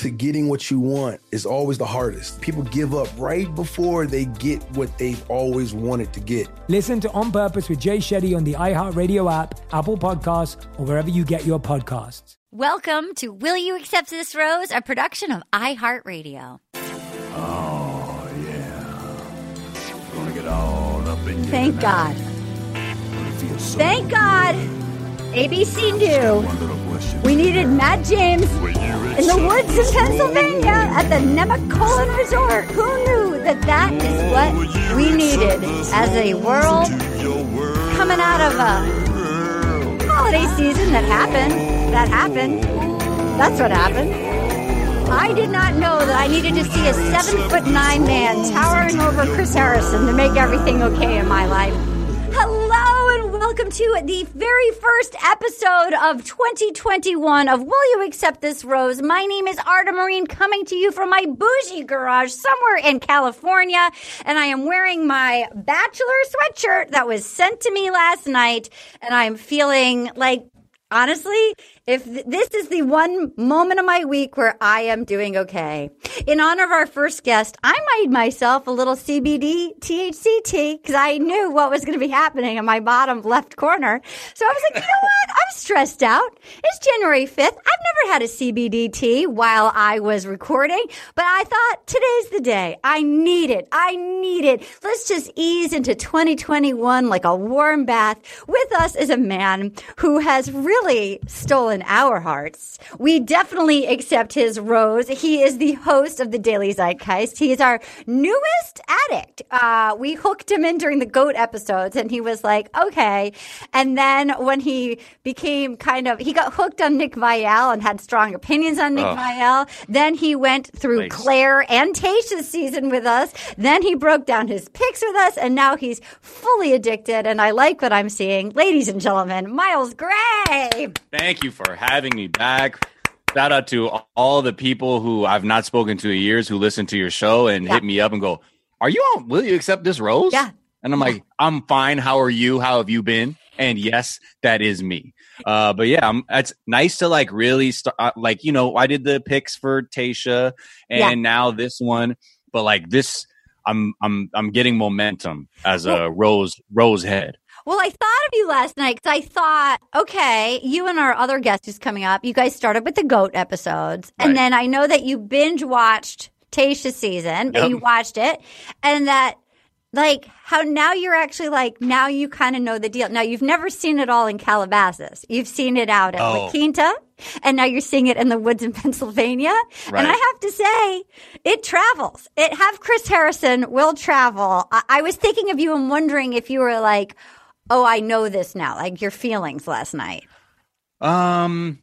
to getting what you want is always the hardest. People give up right before they get what they've always wanted to get. Listen to On Purpose with Jay Shetty on the iHeartRadio app, Apple Podcasts, or wherever you get your podcasts. Welcome to Will You Accept This Rose, a production of iHeartRadio. Oh, yeah. Gonna get all up in. Thank tonight. God. So Thank God. ABC knew we needed Matt James in the woods in Pennsylvania at the Nemacolin Resort. Who knew that that is what we needed as a world coming out of a holiday season that happened? That happened. That's what happened. I did not know that I needed to see a seven foot nine man towering over Chris Harrison to make everything okay in my life. Hello welcome to the very first episode of 2021 of Will You Accept This Rose? My name is Arden Myrin coming to you from my bougie garage somewhere in California. And I am wearing my bachelor sweatshirt that was sent to me last night. And I am feeling like Honestly, if th- this is the one moment of my week where I am doing okay. In honor of our first guest, I made myself a little CBD THC tea because I knew what was going to be happening in my bottom left corner. So I was like, you know what? I'm stressed out. It's January 5th. I've never had a CBD tea while I was recording, but I thought today's the day. I need it. I need it. Let's just ease into 2021 like a warm bath. With us is a man who has really stolen our hearts. We definitely accept his rose. He is the host of the Daily Zeitgeist. He is our newest addict. Uh, we hooked him in during the goat episodes and he was like, okay. And then when he became kind of, he got hooked on Nick Viall and had strong opinions on Nick Oh. Viall. Then he went through Nice. Claire and Tasha's season with us. Then he broke down his picks with us and now he's fully addicted. And I like what I'm seeing. Ladies and gentlemen, Miles Gray. Thank you for having me back. Shout out to all the people who I've not spoken to in years who listen to your show and hit me up and go, Are you on? Will you accept this rose? Yeah. And I'm like, I'm fine. How are you? How have you been? And yes, that is me. Uh, but yeah, I'm, it's nice to like really start. Uh, like, you know, I did the picks for Tasha and Yeah. now this one, but like this, I'm, I'm, I'm getting momentum as a rose, rose head. Well, I thought of you last night because I thought, okay, you and our other guest who's coming up, you guys started with the goat episodes. And then I know that you binge watched Tasha's season, but Yep. you watched it. And that, like, how now you're actually like, now you kind of know the deal. Now, you've never seen it all in Calabasas. You've seen it out at Oh. La Quinta. And now you're seeing it in the woods in Pennsylvania. And I have to say, it travels. It have Chris Harrison will travel. I, I was thinking of you and wondering if you were like, oh, I know this now, like your feelings last night. Um,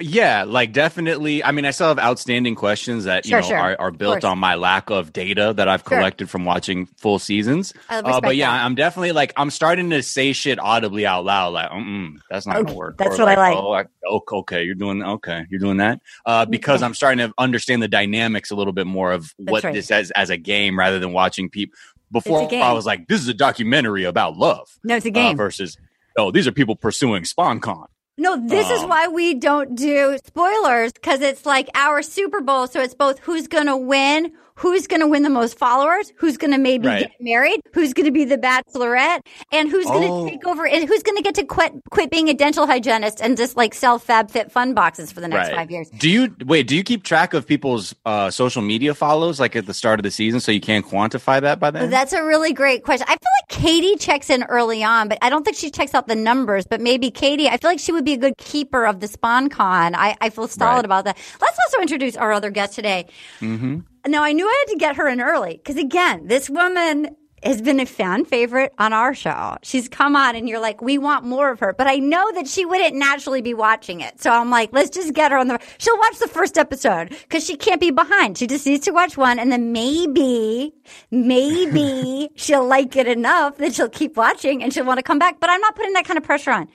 yeah, like definitely. I mean, I still have outstanding questions that you Sure, know sure. are, are built on my lack of data that I've Sure. collected from watching full seasons. Uh, but yeah, that. I'm definitely like I'm starting to say shit audibly out loud, like, mm that's not Okay, gonna work. that's Or what I like. Oh, I, oh, okay, you're doing okay, you're doing that. Uh, because I'm starting to understand the dynamics a little bit more of what right. this as as a game rather than watching people before It's a game. I was like, this is a documentary about love. No, it's a uh, game. versus, oh, these are people pursuing SponCon. No, this is Um, why we don't do spoilers because it's like our Super Bowl. So it's both who's going to win, who's going to win the most followers, who's going to maybe Right. get married, who's going to be the bachelorette, and who's going to Oh. take over, and who's going to get to quit quit being a dental hygienist and just like sell Fab Fit Fun boxes for the next Right. five years. Do you wait? Do you keep track of people's uh, social media follows like at the start of the season, so you can't quantify that by then? That's a really great question. I feel like Katie checks in early on, but I don't think she checks out the numbers. But maybe Katie, I feel like she would be a good keeper of the SponCon. I, I feel solid Right. about that. Let's also introduce our other guest today. mm-hmm. Now, I knew I had to get her in early because, again, this woman has been a fan favorite on our show. She's come on, and you're like, we want more of her. But I know that she wouldn't naturally be watching it. So I'm like, let's just get her on the. She'll watch the first episode because she can't be behind. She just needs to watch one, and then maybe, maybe she'll like it enough that she'll keep watching and she'll want to come back. But I'm not putting that kind of pressure on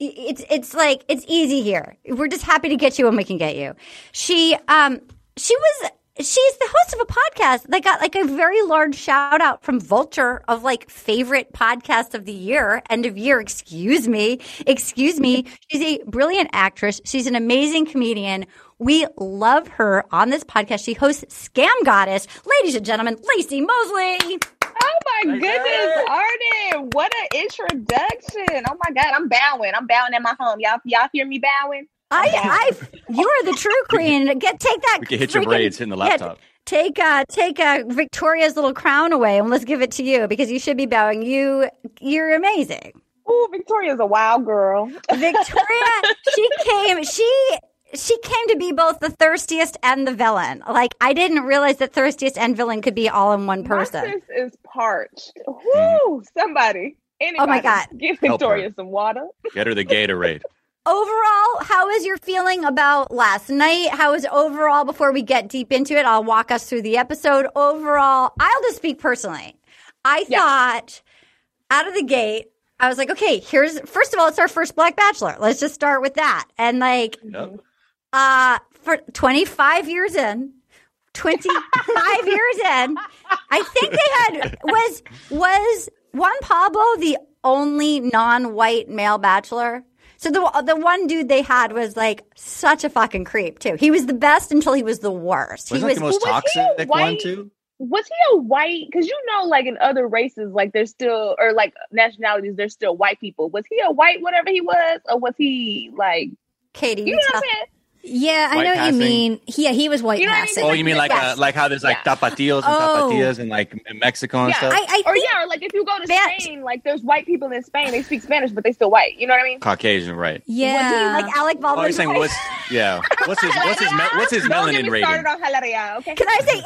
it's it's like it's easy here. We're just happy to get you when we can get you. She um she was she's the host of a podcast that got like a very large shout out from Vulture of like favorite podcast of the year, end of year, excuse me. Excuse me. She's a brilliant actress. She's an amazing comedian. We love her on this podcast. She hosts Scam Goddess. Ladies and gentlemen, Laci Mosley. Oh my goodness, Arden! What an introduction! Oh my god, I'm bowing. I'm bowing at my home. Y'all, y'all hear me bowing? I, I, you are the true queen. Get take that. We can hit your braids hitting the yeah, laptop. take uh, take uh, Victoria's little crown away, and let's give it to you because you should be bowing. You, you're amazing. Ooh, Victoria's a wild girl. Victoria, she came. She she came to be both the thirstiest and the villain. Like I didn't realize that thirstiest and villain could be all in one My person. sis is parched. Mm-hmm. Whoo! Somebody, anybody, Oh my God. give Victoria some water. Get her the Gatorade. overall, how is your feeling about last night? How is overall, before we get deep into it, I'll walk us through the episode. Overall, I'll just speak personally. I thought out of the gate, I was like, okay, here's, first of all, it's our first Black Bachelor. Let's just start with that. And like, Yep. Uh, for 25 years in, 25 years in, I think they had, was, was Juan Pablo the only non-white male bachelor? So the the one dude they had was like such a fucking creep too. He was the best until he was the worst. Wasn't he that the was most Was he a toxic one white- too? Was he a white? Because you know, like in other races, like there's still or like nationalities, there's still white people. Was he a white, whatever he was, or was he like? Katie. You know what I'm saying? Yeah, I White know what you mean. Yeah, he was white You know what I mean? passing. Oh, you mean like Yes. uh, like how there's like tapatios and Oh. tapatias and like in Mexico and Yeah, stuff? I, I Or yeah, or like if you go to Span- Spain, like there's white people in Spain, they speak Spanish, but they still white. You know what I mean? Caucasian, right? yeah. like Alec Baldwin. Oh, you're saying what's yeah? What's his what's his me- what's his Don't get melanin me rating? started on Hilaria, okay? Can I say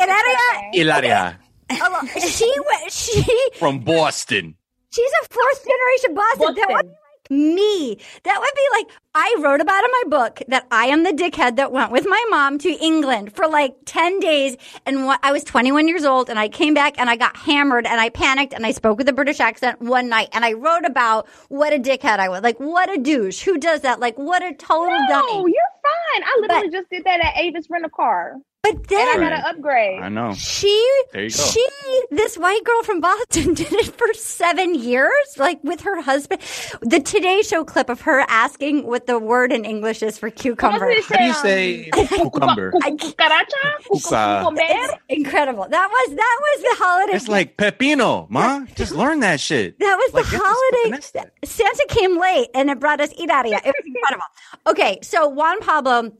Ilaria? Ilaria Oh, she she from Boston. she's a fourth generation Boston. That would Boston. Me. That would be like I wrote about in my book that I am the dickhead that went with my mom to England for like 10 days and what, I was 21 years old and I came back and I got hammered and I panicked and I spoke with a British accent one night and I wrote about what a dickhead I was. Like what a douche. Who does that? Like what a total No, dummy. you're fine. I literally just did that at Avis Rent a Car, But and I then got an upgrade. I know. She, There you go. she, this white girl from Boston did it for seven years, like with her husband. The Today Show clip of her asking what the word in English is for cucumber. What does it How do you um, say cucumber? Cucaracha? Cuca. It's incredible. That was that was the holiday. It's like pepino, ma. Just learn that shit. that was like, the holiday. Santa came late and it brought us Iraria. It was incredible. Okay, so Juan Pablo.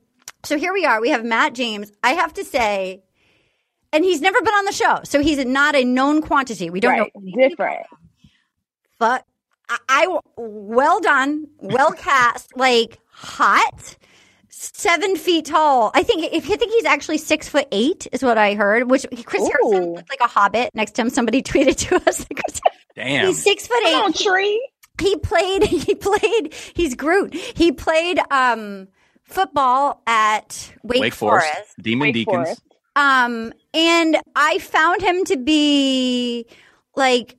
So here we are. We have Matt James. I have to say, and he's never been on the show, so he's not a known quantity. We don't Right, know different. but I, I well done, well cast, like hot, seven feet tall. I think if I think he's actually six foot eight is what I heard. Which Chris Harrison looked like a hobbit. Next time somebody tweeted to us, Damn. he's six foot Come on, eight. tree. He played. He played. He's Groot. He played um football at Wake, Wake Forest, Forest. Demon Wake Deacons. Forest. Um, and I found him to be like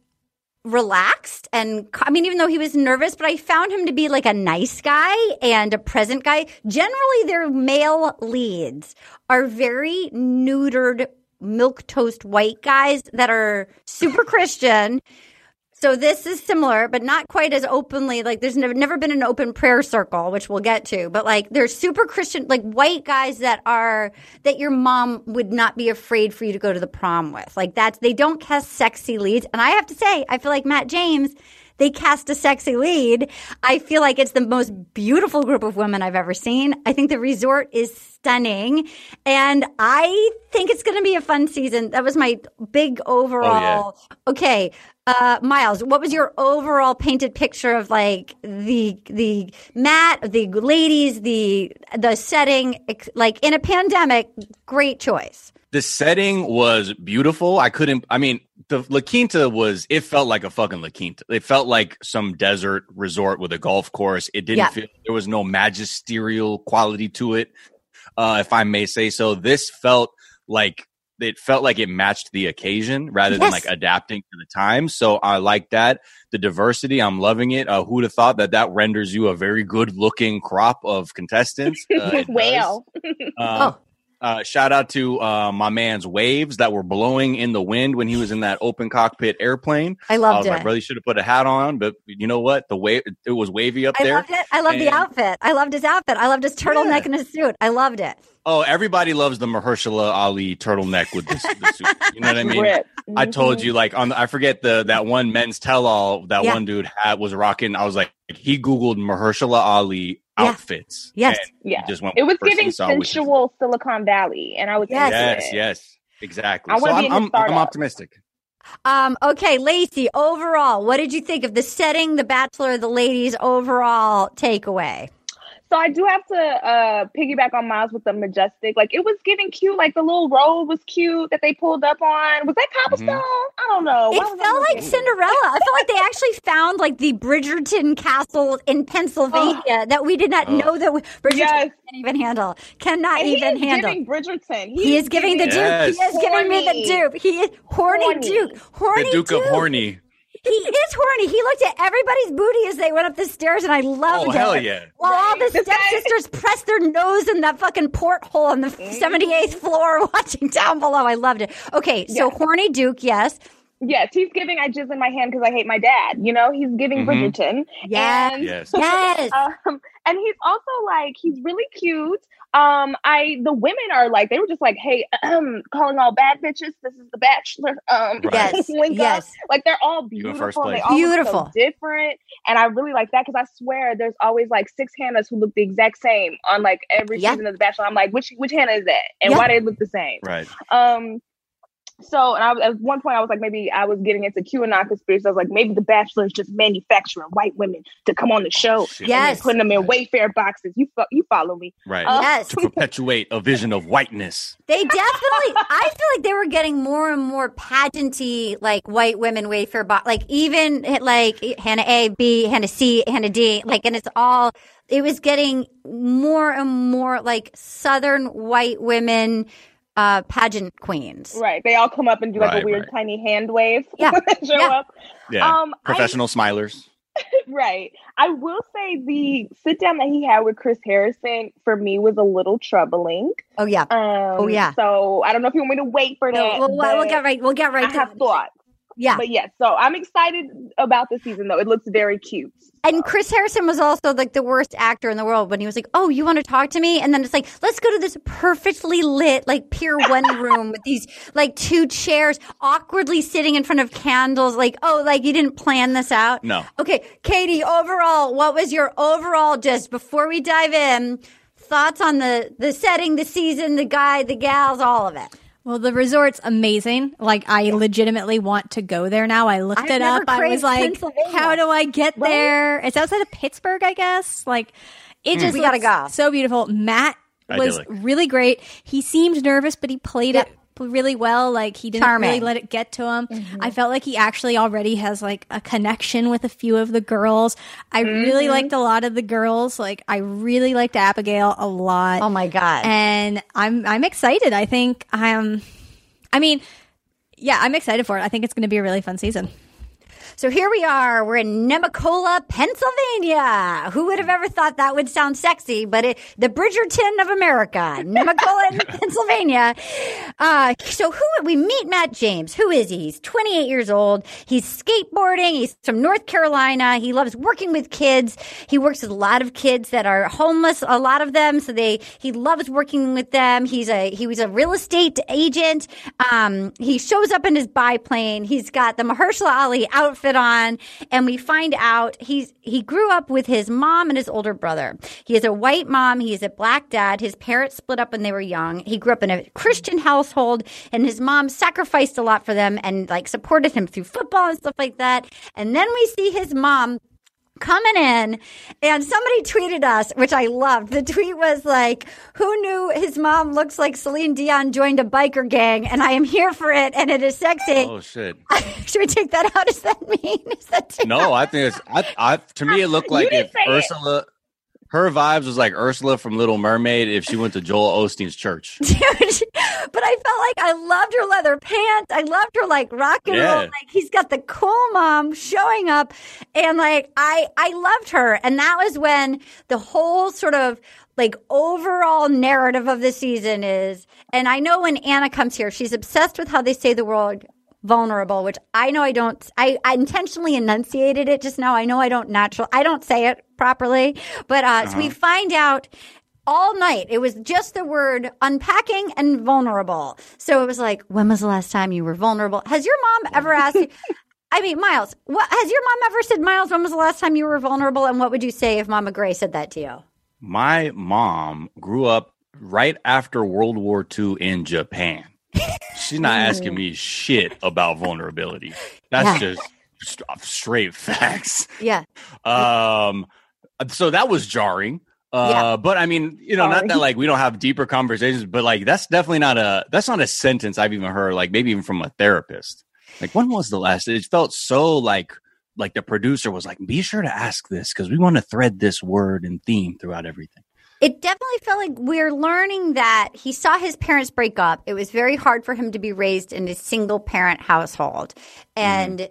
relaxed and I mean, even though he was nervous, but I found him to be like a nice guy and a present guy. Generally, their male leads are very neutered milk toast white guys that are super Christian. So this is similar, but not quite as openly. Like there's never, never been an open prayer circle, which we'll get to. But like they're super Christian, like white guys that are that your mom would not be afraid for you to go to the prom with. Like that's they don't cast sexy leads. And I have to say, I feel like Matt James. They cast a sexy lead. I feel like it's the most beautiful group of women I've ever seen. I think the resort is stunning. And I think it's going to be a fun season. That was my big oh, overall. Okay. Uh, Miles, what was your overall painted picture of like the, the mat, the ladies, the, the setting, like in a pandemic? Great choice. The setting was beautiful. I couldn't. I mean, the La Quinta was. It felt like a fucking La Quinta. It felt like some desert resort with a golf course. It didn't Yeah. feel. There was no magisterial quality to it, uh, if I may say so. This felt like it felt like it matched the occasion rather than Yes. like adapting to the time. So I like that. The diversity, I'm loving it. Uh, who'd have thought that that renders you a very good looking crop of contestants? Uh, it does. well. Uh, shout out to uh, my man's waves that were blowing in the wind when he was in that open cockpit airplane. I loved I was it. like, really should have put a hat on, but you know what? The wave it was wavy up I there. loved it. I loved the outfit. I loved his outfit. I loved his turtleneck and his suit. I loved it. Oh, everybody loves the Mahershala Ali turtleneck with this, the suit. You know what I mean? Rip. I told Mhm. you, like on the, I forget the that one men's tell all that Yeah. one dude had was rocking. I was like, he googled Mahershala Ali Yeah. outfits. Yes. and he Yeah. just went It was giving person he saw, which is- sensual Silicon Valley, and I was Yes. Yes, yes, exactly. I So wanna I'm be in the I'm, I'm optimistic. Um, okay, Laci, overall, what did you think of the setting, the bachelor, the ladies overall takeaway? So I do have to uh piggyback on Miles with the majestic. Like it was giving cute. Like the little robe was cute that they pulled up on. Was that cobblestone? I don't know. It Why was felt like Cinderella. I felt like they actually found like the Bridgerton castle in Pennsylvania that we did not Oh. know that we, Bridgerton Yes. can't even handle. Cannot And he even is handle. giving Bridgerton. he is giving the Duke. Yes. He is giving me the Horny. Duke. He is horny, Horny. Duke. Horny the Duke, of Horny. He is horny. He looked at everybody's booty as they went up the stairs, and I loved Oh, it. hell yeah. While all the This guy- stepsisters pressed their nose in that fucking porthole on the Mm-hmm. 78th floor, watching down below. I loved it. Okay, so Yeah. horny Duke, yes. Yes, he's giving I jizz in my hand because I hate my dad. You know, he's giving Mhm. Bridgerton. Yes. And, Yes. Yes. um, and he's also like he's really cute. Um, I the women are like they were just like, hey, um, calling all bad bitches. This is the Bachelor. Um, Right. Yes. Yes. like they're all You first beautiful. They all look so Beautiful. different, and I really like that because I swear there's always like six Hannahs who look the exact same on like every Yeah. season of The Bachelor. I'm like, which which Hannah is that, and Yeah. why they look the same? Right. Um, so, and I was, at one point, I was like, maybe I was getting into QAnon conspiracy. I was like, maybe the Bachelor is just manufacturing white women to come on the show. Shit. Yes. putting them in Wayfair boxes. You fo- you follow me? Right. Uh, Yes. to perpetuate a vision of whiteness. They definitely, I feel like they were getting more and more pageanty, like white women Wayfair, box, like even like Hannah A, B, Hannah C, Hannah D, like, and it's all, it was getting more and more like Southern white women, uh, pageant queens. Right. They all come up and do like Right, a weird right. tiny hand wave. Yeah. when they show Yeah. up. Yeah. Um, I- Professional smilers. right. I will say the sit down that he had with Chris Harrison for me was a little troubling. Oh yeah. Um, Oh, yeah. So I don't know if you want me to wait for No, that. we'll, we'll get right. We'll get right I to have thoughts. Yeah. But yes, so I'm excited about the season though. It looks very cute. And Chris Harrison was also like the worst actor in the world when he was like, "Oh, you want to talk to me?" And then it's like, "Let's go to this perfectly lit like Pier One room with these like two chairs, awkwardly sitting in front of candles. Like, oh, like you didn't plan this out." No. Okay, Katie. Overall, what was your overall just before we dive in thoughts on the the setting, the season, the guy, the gals, all of it? Well, the resort's amazing. Like, I legitimately want to go there now. I looked I've it up. I was like, how do I get there? It's outside of Pittsburgh, I guess. Like, it hmm. just We gotta go. so beautiful. Matt was Idyllic. really great. He seemed nervous, but he played it really well. Like, he didn't Charming. really let it get to him. Mm-hmm. I felt like he actually already has like a connection with a few of the girls. I really mm-hmm. liked a lot of the girls. Like, I really liked Abigail a lot Oh my god! and I'm I'm excited. I think I'm. I mean, yeah, I'm excited for it. I think it's going to be a really fun season. So here we are. We're in Nemacola, Pennsylvania. Who would have ever thought that would sound sexy? But it, the Bridgerton of America, Nemacola, Pennsylvania. Uh, so who we meet Matt James. Who is he? He's 28 years old. He's skateboarding. He's from North Carolina. He loves working with kids. He works with a lot of kids that are homeless. A lot of them. So they he loves working with them. He's a he was a real estate agent. Um, he shows up in his biplane. He's got the Mahershala Ali outfit on, and we find out he's he grew up with his mom and his older brother. He has a white mom. He has a black dad. His parents split up when they were young. He grew up in a Christian household, and his mom sacrificed a lot for them and like supported him through football and stuff like that. And then we see his mom coming in and somebody tweeted us which i loved the tweet was like who knew his mom looks like celine dion joined a biker gang and i am here for it and it is sexy Oh shit! should we take that out does that mean is that No, I think it's. I, I to me it looked like if say it. Her vibes was like Ursula from Little Mermaid if she went to Joel Osteen's church. Dude, but I felt like I loved her leather pants. I loved her like rock and Yeah. roll. Like he's got the cool mom showing up, and like I I loved her, and that was when the whole sort of like overall narrative of the season is. And I know when Anna comes here, she's obsessed with how they say the word vulnerable, which I know I don't. I, I intentionally enunciated it just now. I know I don't natural. I don't say it properly, but uh, so we Uh-huh. find out all night. It was just the word unpacking and vulnerable. So it was like, when was the last time you were vulnerable? Has your mom ever asked you? I mean, Miles, what, has your mom ever said, Miles, when was the last time you were vulnerable? And what would you say if Mama Gray said that to you? My mom grew up right after World War II in Japan. She's not asking me shit about vulnerability. That's Yeah. just st- straight facts. Yeah. Um, so that was jarring. Uh, Yeah. but I mean, you know, not that like we don't have deeper conversations, but like that's definitely not a that's not a sentence I've even heard. Like maybe even from a therapist. Like when was the last? It felt so like like the producer was like, be sure to ask this because we want to thread this word and theme throughout everything. It definitely felt like we're learning that he saw his parents break up. It was very hard for him to be raised in a single parent household. And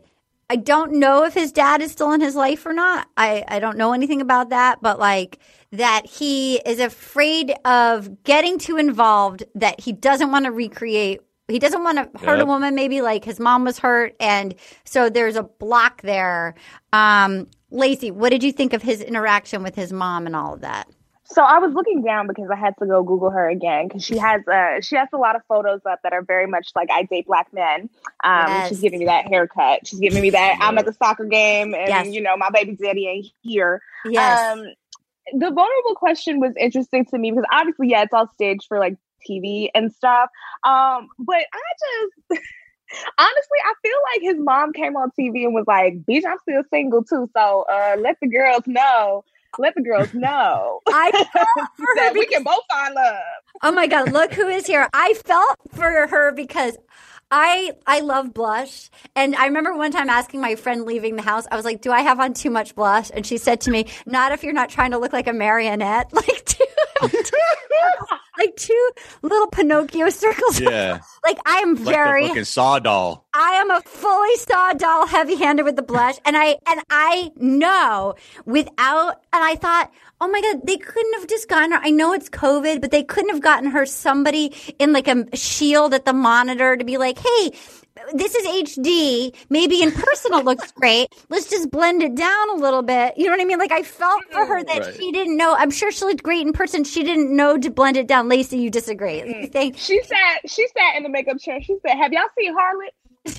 I don't know if his dad is still in his life or not. I, I don't know anything about that, but like that he is afraid of getting too involved, that he doesn't want to recreate. He doesn't want to hurt a woman, maybe like his mom was hurt. And so there's a block there. Um, Laci, what did you think of his interaction with his mom and all of that? So I was looking down because I had to go Google her again because she has uh she has a lot of photos up that are very much like I date black men. Um, Yes. she's giving me that haircut. She's giving me that I'm at the soccer game and Yes. you know my baby daddy ain't here. Yes. Um, the vulnerable question was interesting to me because obviously yeah it's all staged for like TV and stuff. Um, but I just honestly I feel like his mom came on TV and was like, "Bitch, I'm still single too, so uh, let the girls know." Let the girls know. I felt for her that we can both find love. Oh my god, look who is here. I felt for her because I I love blush. And I remember one time asking my friend leaving the house, I was like, Do I have on too much blush? And she said to me, Not if you're not trying to look like a marionette. Like like two little Pinocchio circles. Yeah. Like I am Like very fucking saw doll. I am a fully saw doll, heavy handed with the blush, and I and I know without. And I thought, oh my god, they couldn't have just gotten her. I know it's COVID, but they couldn't have gotten her somebody in like a shield at the monitor to be like, hey. This is HD. Maybe in person it looks great. Let's just blend it down a little bit. You know what I mean? Like I felt for her that Right. she didn't know. I'm sure she looked great in person. She didn't know to blend it down. Laci, you disagree? You think She sat she sat in the makeup chair. She said, Have y'all seen Harlot?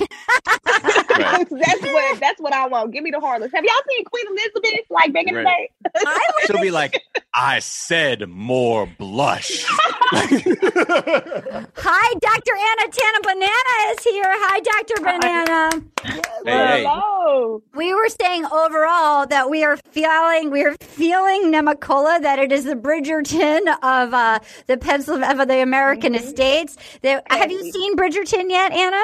that's what that's what I want. Give me the Harlots. Have y'all seen Queen Elizabeth like back in the Right. day? She'll be like, I said more blush. Hi, Dr. Anna Tana Banana is here. Hi, Dr. Banana. Hey, hey. Hello. We were saying overall that we are feeling we are feeling Nemacola that it is the Bridgerton of uh, the Pennsylvania of the American Mm-hmm. estates. That, have you seen Bridgerton yet, Anna?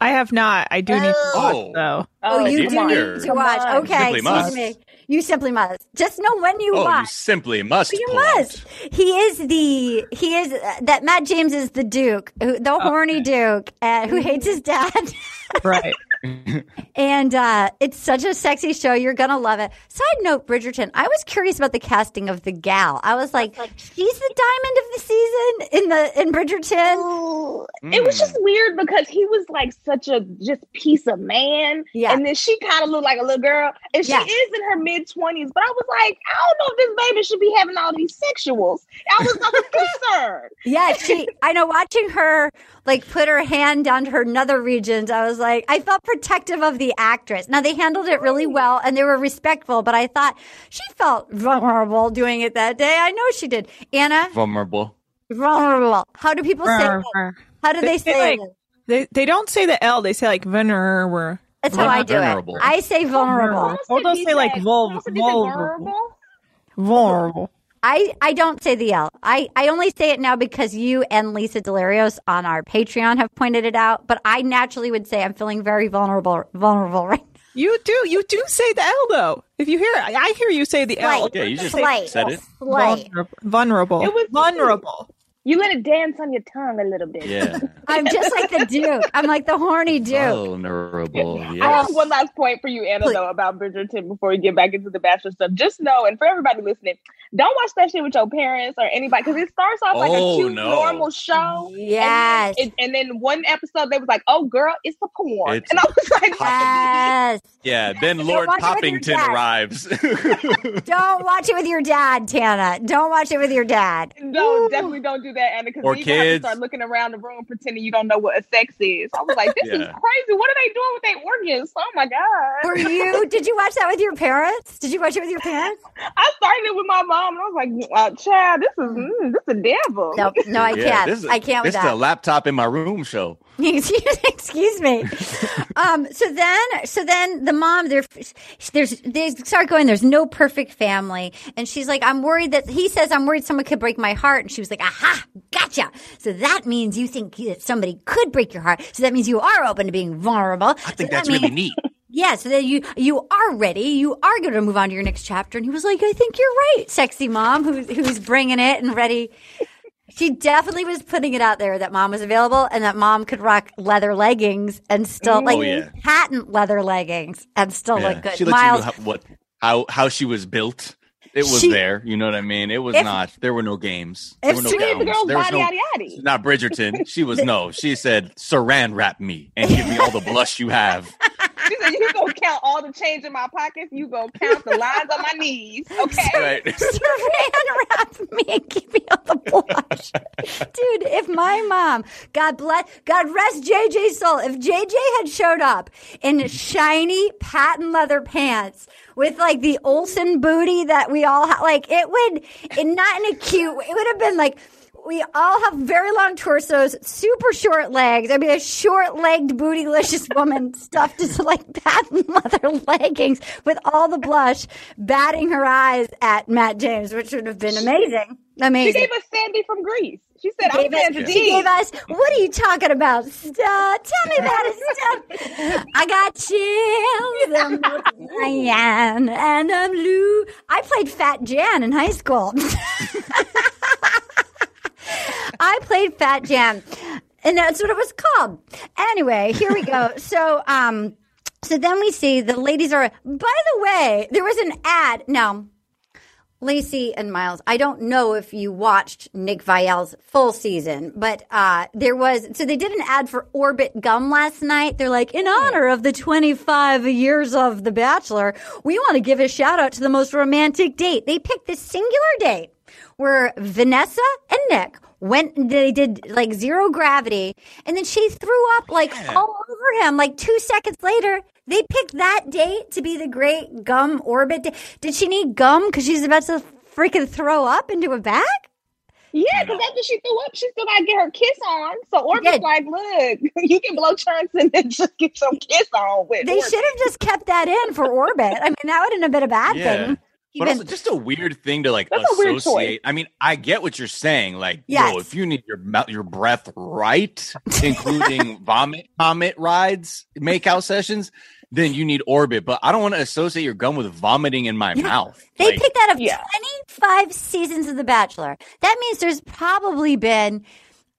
I have not. I do need to watch Oh. though. Oh, you you do need to watch. Okay, excuse me. You simply must. Just know when you Oh, you simply must. You pull out. must. He is the he is uh, that Matt James is the Duke, who, the horny Duke, uh, who hates his dad. Right. and uh, it's such a sexy show. You're gonna love it. Side note, Bridgerton. I was curious about the casting of the gal. I was like, she's the diamond of the season in the in Bridgerton. It was just weird because he was like such a just piece of man. Yeah. And then she kind of looked like a little girl. And she Yeah. is in her mid 20s. But I was like, I don't know if this baby should be having all these sexuals. I was, I was concerned. Yeah, she. I know. Watching her like put her hand down to her nether regions, I was like, I felt protective of the actress. Now they handled it really well and they were respectful, but I thought she felt vulnerable doing it that day. I know she did. Anna, Vulnerable. vulnerable. How do people say? Brr, it? How do they, say like, it? They they don't say the L. They say like vulnerable. That's how I do Vulnerable. it. I say vulnerable. Or they'll say like vul- vulnerable. Vulnerable. Vulnerable. I, I don't say the L. I, I only say it now because you and Lisa Delirios on our Patreon have pointed it out. But I naturally would say I'm feeling very vulnerable vulnerable right now. You do you do say the L though. If you hear, I I hear you say the L. Slight. Yeah, you just Slight. said it. Slight. Vulnerable. Vulnerable. It was- vulnerable. You let it dance on your tongue a little bit. Yeah. I'm just like the Duke. I'm like the horny Duke. Vulnerable. I have one last point for you, Anna, Please. though, about Bridgerton before we get back into the Bachelor stuff. Just know, and for everybody listening, don't watch that shit with your parents or anybody because it starts off like Oh, a cute, no. normal show. Yes. And, and then one episode, they was like, oh, girl, it's a porn. It's and I was like, Yes. Yeah. Then Lord watch it with your Poppington arrives. Don't watch it with your dad, Tana. Don't watch it with your dad. no, definitely don't do that, Anna, because Or you have to kids. start looking around the room pretending you don't know what a sex is. I was like, this is crazy. What are they doing with their organs? Oh my God. Were you? Did you watch that with your parents? Did you watch it with your parents? I started it with my mom, and I was like, uh, "Child, this is mm, this is the devil." No, no, I Yeah, can't. is, I can't with This is a laptop in my room show. Excuse me. um, so then, so then the mom, there, there's, they start going, there's no perfect family. And she's like, I'm worried that, he says, I'm worried someone could break my heart. And she was like, aha, gotcha. So that means you think that somebody could break your heart. So that means you are open to being vulnerable. I think that's really neat. Yeah, so then you you are ready. You are going to move on to your next chapter. And he was like, "I think you're right, sexy mom, who who's bringing it and ready." She definitely was putting it out there that mom was available and that mom could rock leather leggings and still like Oh, yeah. patent leather leggings and still Yeah. look good. She lets Miles, you know how, what how how she was built. It was She- there. You know what I mean? It was If- not. There were no games. if There were no she- the girls There was no. yaddy yaddy. Not Bridgerton. She was no. She said, "Saran wrap me and give me all the blush you have." She said, "You gonna count all the change in my pockets. You gonna count the lines on my knees, okay?" Right. saran wrap me and keep me on the blush. Dude, if my mom, God bless, God rest JJ's soul, if JJ had showed up in shiny patent leather pants with like the Olsen booty that we all ha- like, it would, and not in a cute, it would have been like, we all have very long torsos, super short legs. I mean, a short-legged, bootylicious woman stuffed into like patent leather leggings with all the blush, batting her eyes at Matt James, which would have been amazing. Amazing. She gave us Sandy from Grease. She said, She "I'm Sandy." she gave us, what are you talking about? Stuff. Tell me about it, stuff. I got chills. I'm Jan and I'm Lou. I played Fat Jan in high school. I played Fat Jam, and that's what it was called. Anyway, here we go. So, um, so then we see the ladies are. By the way, there was an ad. Now, Laci and Miles, I don't know if you watched Nick Viall's full season, but uh, there was so they did an ad for Orbit gum last night. They're like, in honor of the 25 years of The Bachelor, we want to give a shout out to the most romantic date. They picked this singular date where Vanessa and Nick went they did like zero gravity and then she threw up like all over him like two seconds later they picked that date to be the great gum orbit day. did she need gum because she's about to freaking throw up into a bag Yeah, because after she threw up, she still gotta get her kiss on. So Orbit's Yeah. like, look, you can blow chunks and then just get some kiss on with. they should have just kept that in for orbit i mean that wouldn't have been a bad Yeah. thing But Even- also, just a weird thing to like That's a weird choice. associate. I mean, I get what you're saying. Like, Yes. yo, if you need your mouth, your breath right, including vomit, vomit rides, make out sessions, then you need orbit. But I don't want to associate your gum with vomiting in my mouth. They Like, picked out of Yeah. 25 seasons of The Bachelor. That means there's probably been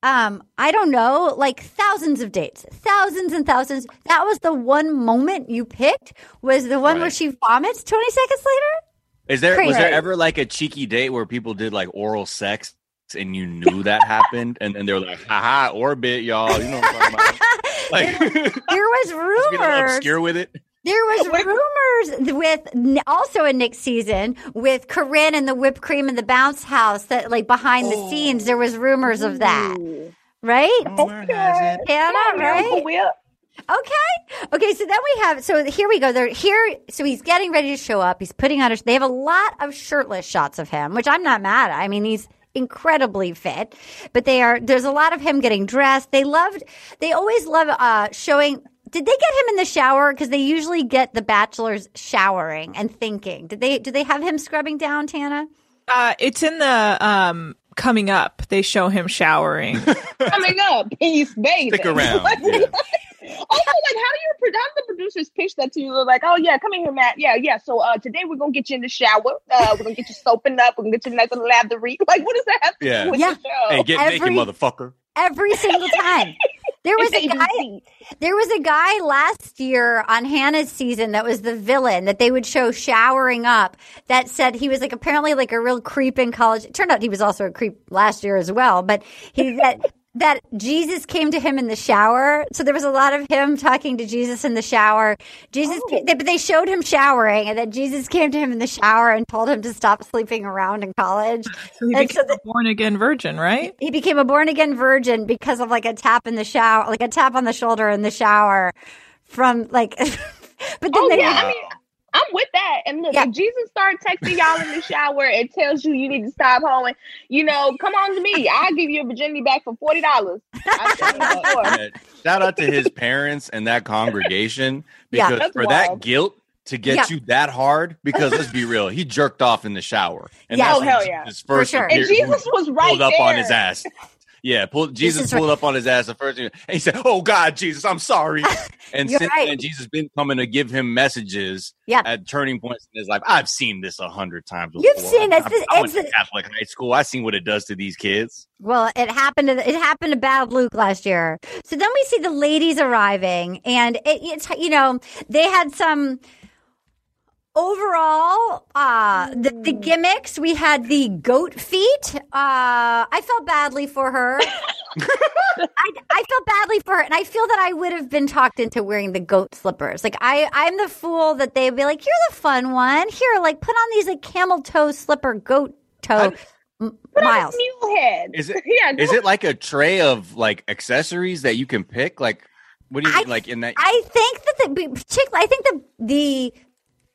um, I don't know, like thousands of dates, thousands and thousands. That was the one moment you picked was the one where she vomits 20 seconds later. Is there was there ever like a cheeky date where people did like oral sex and you knew that happened and then they were like, haha, orbit, y'all. You know what I'm talking about? Like There was be a little rumors. obscure with it. There was rumors with also in Nick's season with Corinne and the whipped cream and the bounce house that like behind the scenes there was rumors of that. Right? Okay. Hannah, right? Okay. Okay. So then we have. So here we go. They're here. So he's getting ready to show up. He's putting on. A, they have a lot of shirtless shots of him, which I'm not mad at. I mean, he's incredibly fit, but they are. There's a lot of him getting dressed. They loved. They always love uh, showing. Did they get him in the shower? Because they usually get the bachelors showering and thinking. Did they? Do they have him scrubbing down, Tana? Uh, it's in the um coming up. They show him showering. Coming up, he's bathing. Stick around, Like, yeah. Also, like, how do you pro- how do the producers pitch that to you? They're like, oh yeah, come in here, Matt. Yeah, yeah. So uh, today we're gonna get you in the shower. Uh, we're gonna get you soaping up. We're gonna get you nice and lathery. Like, what does that have to Yeah. do with Yeah. the show? Hey, get naked, motherfucker. every single time. There was a guy. There was a guy last year on Hannah's season that was the villain that they would show showering up. That said he was like apparently like a real creep in college. It turned out he was also a creep last year as well. But he that that Jesus came to him in the shower. So there was a lot of him talking to Jesus in the shower. Jesus, oh. came, but they showed him showering, and then Jesus came to him in the shower and told him to stop sleeping around in college. So he And became a born again virgin, right? he became a born again virgin because of like a tap in the shower, like a tap on the shoulder in the shower from like. but then Oh they, yeah, I mean, I'm with that. And look, if Jesus started texting y'all in the shower and tells you you need to stop hoeing, you know, come on to me. I'll give you a virginity back for forty dollars. Yeah, Shout out to his parents and that congregation because that's for that guilt to get Yeah. you that hard. Because let's be real, he jerked off in the shower, and Yeah. that's Oh, hell yeah. his For first sure. And Jesus was right pulled up on his ass. Yeah, pulled, Jesus pulled up on his ass the first thing, and he said, "Oh God, Jesus, I'm sorry." And since right. then, Jesus been coming to give him messages Yeah. at turning points in his life. I've seen this a hundred times. You've before. seen it. I, It's- I went to Catholic high school. I seen what it does to these kids. well, it happened. To, it happened to Bad Luke last year. So then we see the ladies arriving, and it, it's you know they had some. Overall, uh, the, the gimmicks, we had the goat feet. Uh, I felt badly for her. I, I felt badly for her, and I feel that I would have been talked into wearing the goat slippers. Like I, I'm the fool that they'd be like, "You're the fun one. Here, like put on these like camel toe slipper, goat toe." M- Miles, Mule head. Is it? Yeah, Is it like a tray of like accessories that you can pick? Like, what do you mean like in that? I think that the particularly, I think the the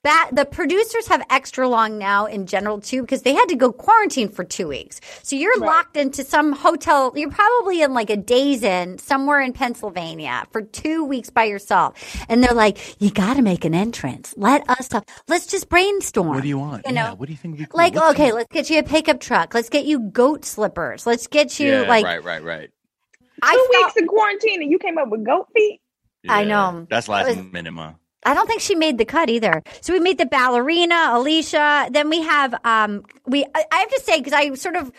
that the producers have extra long now in general too because they had to go quarantine for two weeks. So you're locked into some hotel. You're probably in like a days in somewhere in Pennsylvania for two weeks by yourself, and they're like, "You got to make an entrance. Let us talk. Let's just brainstorm. what do you want? You yeah, know, what do you think? Cool? like What's okay, in- let's get you a pickup truck. Let's get you goat slippers. Let's get you yeah, like right, right, right. I two felt- weeks in quarantine and you came up with goat feet. I know. That's last was- minute, ma. I don't think she made the cut either. So we made the ballerina, Alicia. Then we have um we I I have to say because I sort of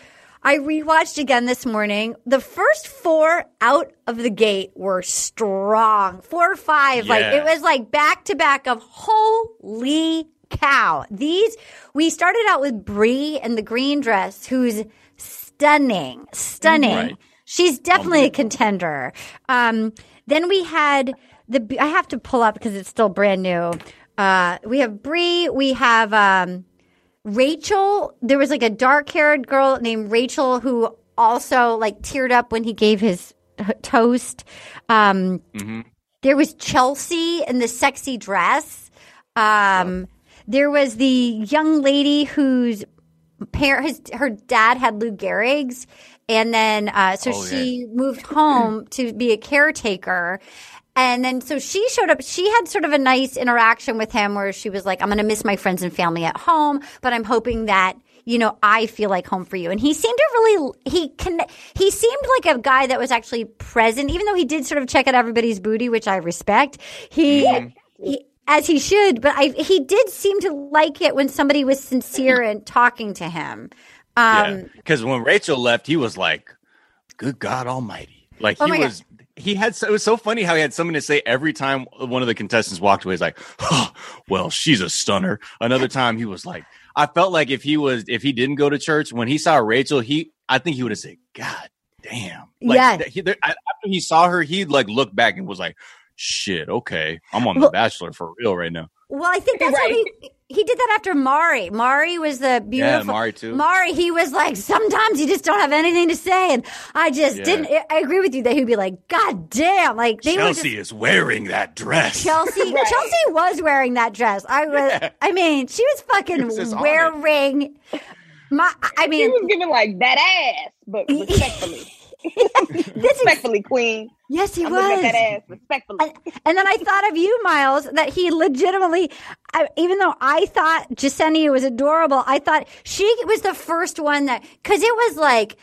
I rewatched again this morning. The first four out of the gate were strong. Four or five. Like it was like back to back of holy cow. These we started out with Brie in the green dress, who's stunning. Stunning. Right. She's definitely a contender. Um, then we had the. I have to pull up because it's still brand new. Uh, we have Brie. We have um, Rachel. There was like a dark haired girl named Rachel who also like teared up when he gave his h- toast. Um, Mm-hmm. there was Chelsea in the sexy dress. Um, there was the young lady whose parent, his, her dad had Lou Gehrig's, and then uh, so Oh, she moved home to be a caretaker. And then so she showed up. She had sort of a nice interaction with him where she was like, I'm going to miss my friends and family at home, but I'm hoping that, you know, I feel like home for you. And he seemed to really, he can, he seemed like a guy that was actually present, even though he did sort of check out everybody's booty, which I respect. He, he as he should, but I, he did seem to like it when somebody was sincere and talking to him. Um, yeah, because when Rachel left, he was like good God Almighty! Like Oh he was. God. Was. He had so, it was so funny how he had something to say every time one of the contestants walked away. He's like, oh, "Well, she's a stunner." Another time he was like, "I felt like if he was if he didn't go to church when he saw Rachel, he I think he would have said, God damn." Like, Yeah. He, there, I- after he saw her, he like looked back and was like, "Shit, okay, I'm on Well- The Bachelor for real right now." Well, I think that's Right. what he he did that after Mari. Mari was the beautiful Yeah, Mari too. Mari, he was like, sometimes you just don't have anything to say, and I just Yeah. didn't. I agree with you that he'd be like, God damn, like they were just, Chelsea is wearing that dress. Chelsea. Right. Chelsea was wearing that dress. I was. I mean, she was fucking was wearing. My, I He mean, was giving like that ass, but respectfully. this is respectfully, queen. yes, he I'm was. at that ass respectfully. And, and then I thought of you, Miles, that he legitimately, I, even though I thought Jessenia was adorable, I thought she was the first one that, cause it was like,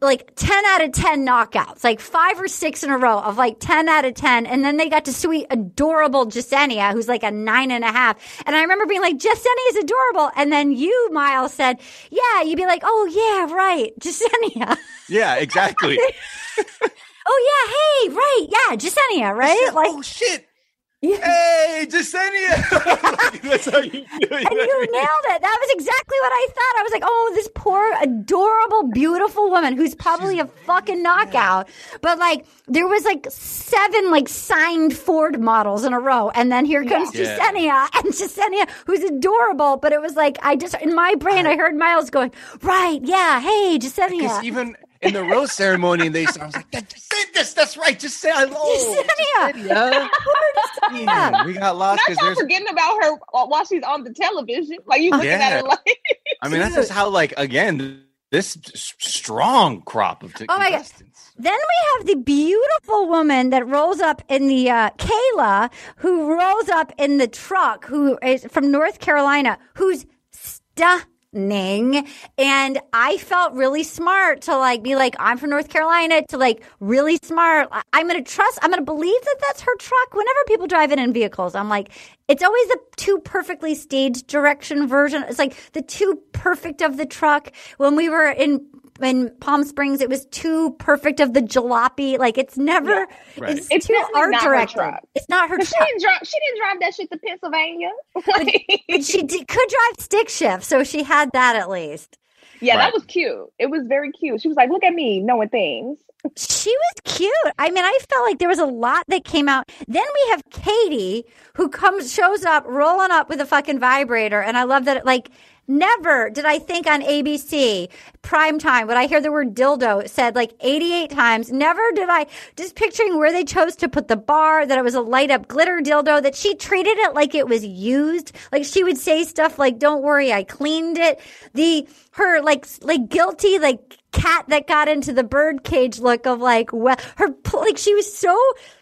like 10 out of 10 knockouts, like five or six in a row of like 10 out of 10. And then they got to sweet, adorable Jessenia, who's like a nine and a half. And I remember being like, Jessenia is adorable. And then you, Miles, said, yeah, you'd be like, oh, yeah, right, Jessenia. Yeah, exactly. oh, yeah, hey, right, yeah, Jessenia, right? Like, oh shit! Yeah. Hey, Jessenia! That's how you do it. And you nailed it. That was exactly what I thought. I was like, oh, this poor, adorable, beautiful woman who's probably a fucking knockout. But like, there was like seven like signed Ford models in a row. And then here comes Yeah. Jessenia and Jessenia, who's adorable. But it was like, I just, in my brain, I heard Miles going, right, yeah, hey, Because Jessenia. even in the rose ceremony, and they I was like, "That- just say this. That's right. Just say I oh, Jessenia. Jessenia. We got lost Not because y'all there's. forgetting about her while she's on the television. Like you looking Yeah. at her like I mean, that's just how like again this strong crop of t- Oh my God. Then we have the beautiful woman that rolls up in the uh, Kayla, who rolls up in the truck, who is from North Carolina, who's stunning. And I felt really smart to like be like, I'm from North Carolina, to like really smart. I'm going to trust, I'm going to believe that that's her truck. Whenever people drive it in vehicles, I'm like, it's always the two perfectly staged direction version. It's like the two perfect of the truck. When we were in in Palm Springs, it was too perfect of the jalopy. Like it's never, Right. it's, It's too art not her directed. It's not her But she didn't drive. She didn't drive that shit to Pennsylvania. Like, But she did, could drive stick shift, so she had that at least. yeah, Right. that was cute. It was very cute. She was like, "Look at me, knowing things." She was cute. I mean, I felt like there was a lot that came out. Then we have Katie, who comes, shows up, rolling up with a fucking vibrator, and I love that. Like, never did I think on ABC prime time would I hear the word dildo said like 88 times. Never did I just picturing where they chose to put the bar, that it was a light up glitter dildo, that she treated it like it was used. Like she would say stuff like, "Don't worry, I cleaned it." The her like like guilty like cat that got into the bird cage look of like well her like she was so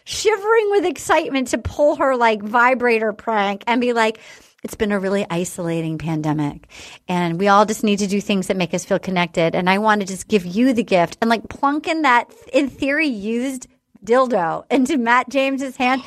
shivering with excitement to pull her like vibrator prank and be like it's been a really isolating pandemic and we all just need to do things that make us feel connected and i want to just give you the gift and like plunk in that in theory used dildo into matt james's hand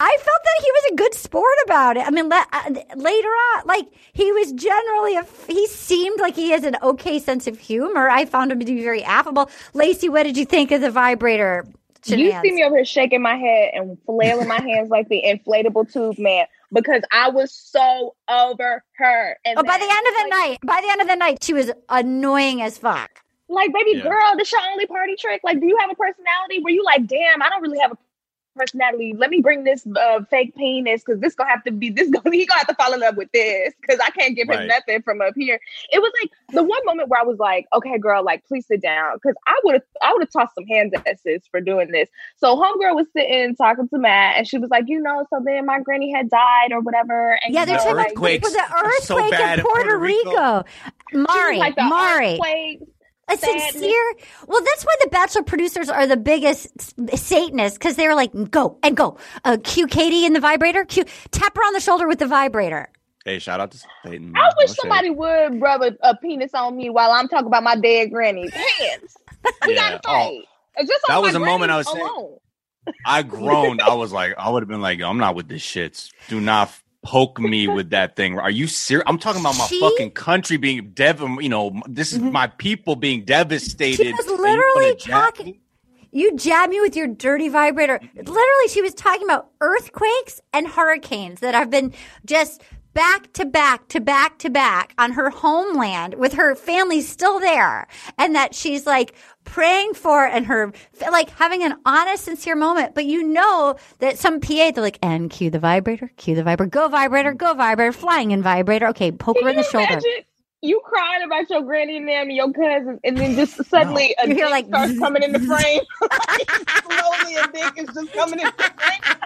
I felt that he was a good sport about it. I mean, le- uh, later on, like he was generally a, he seemed like he has an okay sense of humor. I found him to be very affable. Laci, what did you think of the vibrator? You see me over here shaking my head and flailing my hands like the inflatable tube man because I was so over her. And Oh, by the end of the night, by the end of the night, she was annoying as fuck. like, baby Yeah. girl, this your only party trick. Like, do you have a personality where you like, damn, I don't really have a personality. Let me bring this uh, fake penis because this gonna have to be this gonna he gonna have to fall in love with this because I can't give him Right. nothing from up here. It was like the one moment where I was like, okay, girl, like please sit down because I would have I would have tossed some hands at sis for doing this. So homegirl was sitting talking to Matt and she was like, you know, so then my granny had died or whatever. And Yeah, you they're know, talking like, earthquakes for the are so earthquake in in Puerto, Puerto Rico. Rico. Mari, like the Mari. earthquake. A sadness. sincere. Well, that's why the Bachelor producers are the biggest Satanists because they're like, go and go. Uh, cue Katie in the vibrator. Cue, tap her on the shoulder with the vibrator. Hey, shout out to Satan. I wish No shade. somebody would rub a, a penis on me while I'm talking about my dead granny's hands. We Yeah. gotta fight. It's just That was a moment I granny was saying- I groaned. I was like, I would have been like, I'm not with this shit. Do not. Poke me with that thing. Are you serious? I'm talking about my She- fucking country being dev. You know, this is mm-hmm. my people being devastated. She was you literally talking. You jab me with your dirty vibrator. Literally, she was talking about earthquakes and hurricanes that have been just back to back to back to back on her homeland with her family still there. And that she's like praying for and her like having an honest, sincere moment. But you know that some PA, they're like, and cue the vibrator, cue the vibrator, go vibrator, go vibrator, flying in vibrator. Okay, poke her in the shoulder. imagine you crying about your granny and them and your cousins, and then just suddenly a You hear dick like starts coming in the frame. Slowly, a dick is just coming in the frame.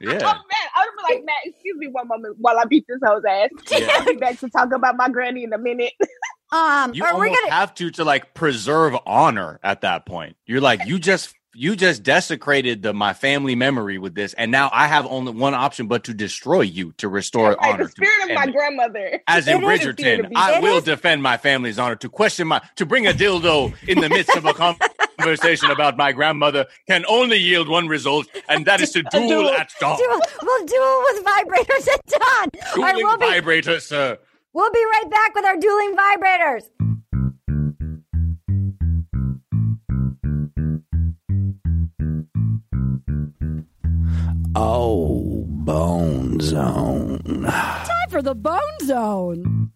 Yeah. Oh man, I would be like, Matt, excuse me one moment while I beat this hoe's ass. I'll be back to talk about my granny in a minute. Um, You or we're almost gonna have to to like preserve honor at that point. You're like, you just you just desecrated the my family memory with this, and now I have only one option but to destroy you to restore Like honor. the spirit my of my grandmother. As in It is Bridgerton. I It will is- defend my family's honor. To question my, to bring a dildo in the midst of a conversation about my grandmother can only yield one result, and that is to duel, duel. at dawn. Duel, we'll duel with vibrators at dawn. All right, Dueling we'll be, vibrator, sir. we'll be right back with our dueling vibrators. Oh, Bone Zone. Time for the Bone Zone.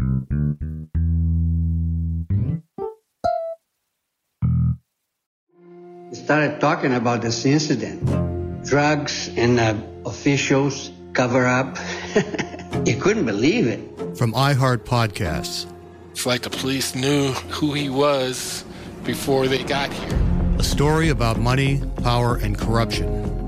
We started talking about this incident. Drugs and uh, officials cover up. you couldn't believe it. From iHeart Podcasts. It's like the police knew who he was before they got here. A story about money, power, and corruption.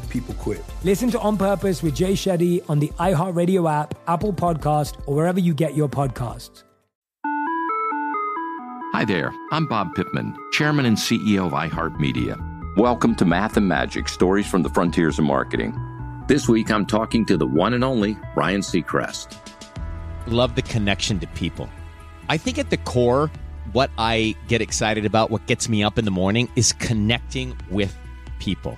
People quit. Listen to On Purpose with Jay Shetty on the iHeartRadio app, Apple Podcast, or wherever you get your podcasts. Hi there, I'm Bob Pittman, Chairman and CEO of iHeartMedia. Welcome to Math and Magic Stories from the Frontiers of Marketing. This week I'm talking to the one and only Ryan Seacrest. Love the connection to people. I think at the core, what I get excited about, what gets me up in the morning, is connecting with people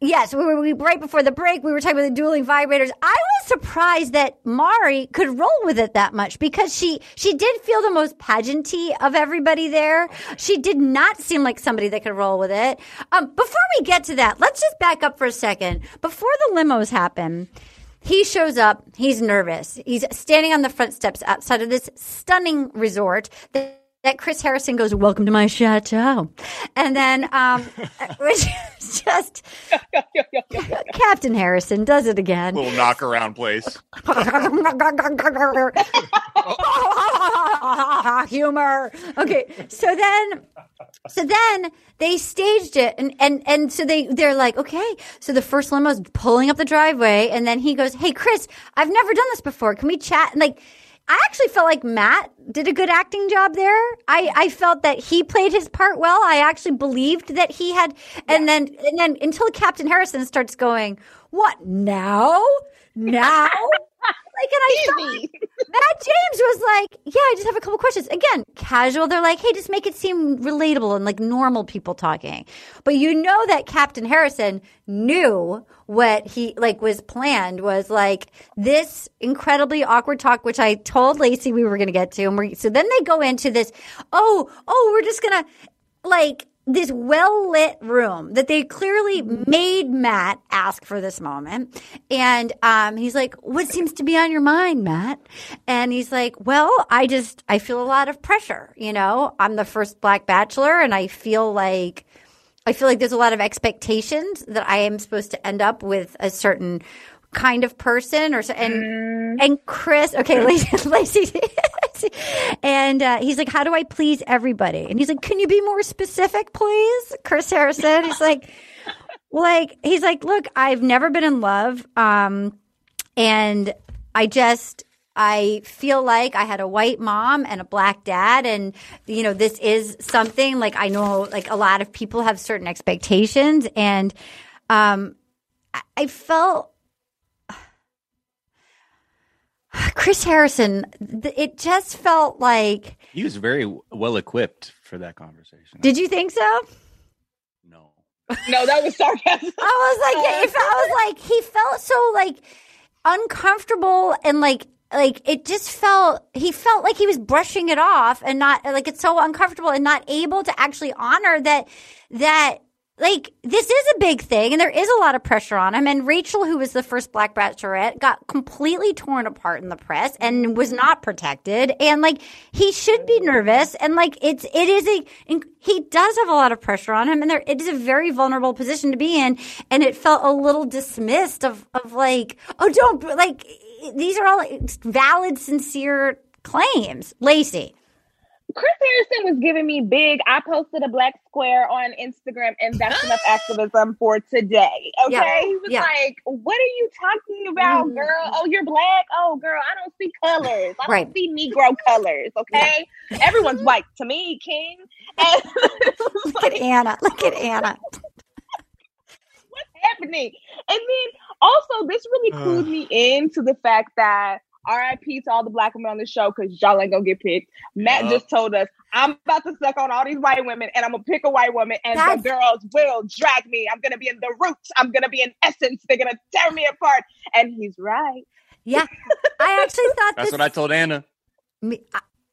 yes, we were we, right before the break. We were talking about the dueling vibrators. I was surprised that Mari could roll with it that much because she she did feel the most pageanty of everybody there. She did not seem like somebody that could roll with it. Um, before we get to that, let's just back up for a second. Before the limos happen, he shows up. He's nervous. He's standing on the front steps outside of this stunning resort that that Chris Harrison goes, "Welcome to my chateau," and then, um, which is just Captain Harrison does it again. Little knock around place. Humor. Okay, so then, so then they staged it, and and and so they they're like, okay, so the first limo limo's pulling up the driveway, and then he goes, "Hey, Chris, I've never done this before. Can we chat?" And like. I actually felt like Matt did a good acting job there. I, I felt that he played his part well. I actually believed that he had, and then and then until Captain Harrison starts going, "What now? Now?" like, and I felt like Matt James was like, "Yeah, I just have a couple questions." Again, casual. They're like, "Hey, just make it seem relatable and like normal people talking." But you know that Captain Harrison knew what he like was planned was like this incredibly awkward talk, which I told Laci we were going to get to, and we're, so then they go into this. Oh, oh, we're just gonna like this well lit room that they clearly made Matt ask for this moment. And um, he's like, What seems to be on your mind, Matt? And he's like, Well, I just, I feel a lot of pressure. You know, I'm the first black bachelor, and I feel like, I feel like there's a lot of expectations that I am supposed to end up with a certain kind of person or so and and Chris okay Laci, Laci and uh, he's like how do I please everybody? And he's like can you be more specific please? Chris Harrison. He's like like he's like look I've never been in love um and I just I feel like I had a white mom and a black dad and you know this is something like I know like a lot of people have certain expectations and um I felt Chris Harrison, it just felt like. He was very well equipped for that conversation. Did you think so? No, no, that was sarcasm. I was like, it felt, I was like, he felt so like uncomfortable and like like it just felt he felt like he was brushing it off and not like it's so uncomfortable and not able to actually honor that that like this is a big thing and there is a lot of pressure on him and rachel who was the first black bachelorette got completely torn apart in the press and was not protected and like he should be nervous and like it's it is a he does have a lot of pressure on him and there it is a very vulnerable position to be in and it felt a little dismissed of of like oh don't like these are all valid sincere claims. Laci Chris Harrison was giving me big. I posted a black square on Instagram, and that's enough activism for today. Okay, Yeah. he was Yeah. like, "What are you talking about, mm-hmm. girl? Oh, you're black. Oh, girl, I don't see colors. I Right. don't see Negro colors. Okay, everyone's white to me, King." And look at anna look at anna what's happening? And then also, this really uh. clued me into the fact that RIP to all the black women on the show because y'all ain't gonna get picked. Matt Yup. just told us I'm about to suck on all these white women and I'm gonna pick a white woman and That's- the girls will drag me. I'm gonna be in the roots. I'm gonna be in essence. They're gonna tear me apart. And he's right. yeah i actually thought That's this what I told Anna. Me,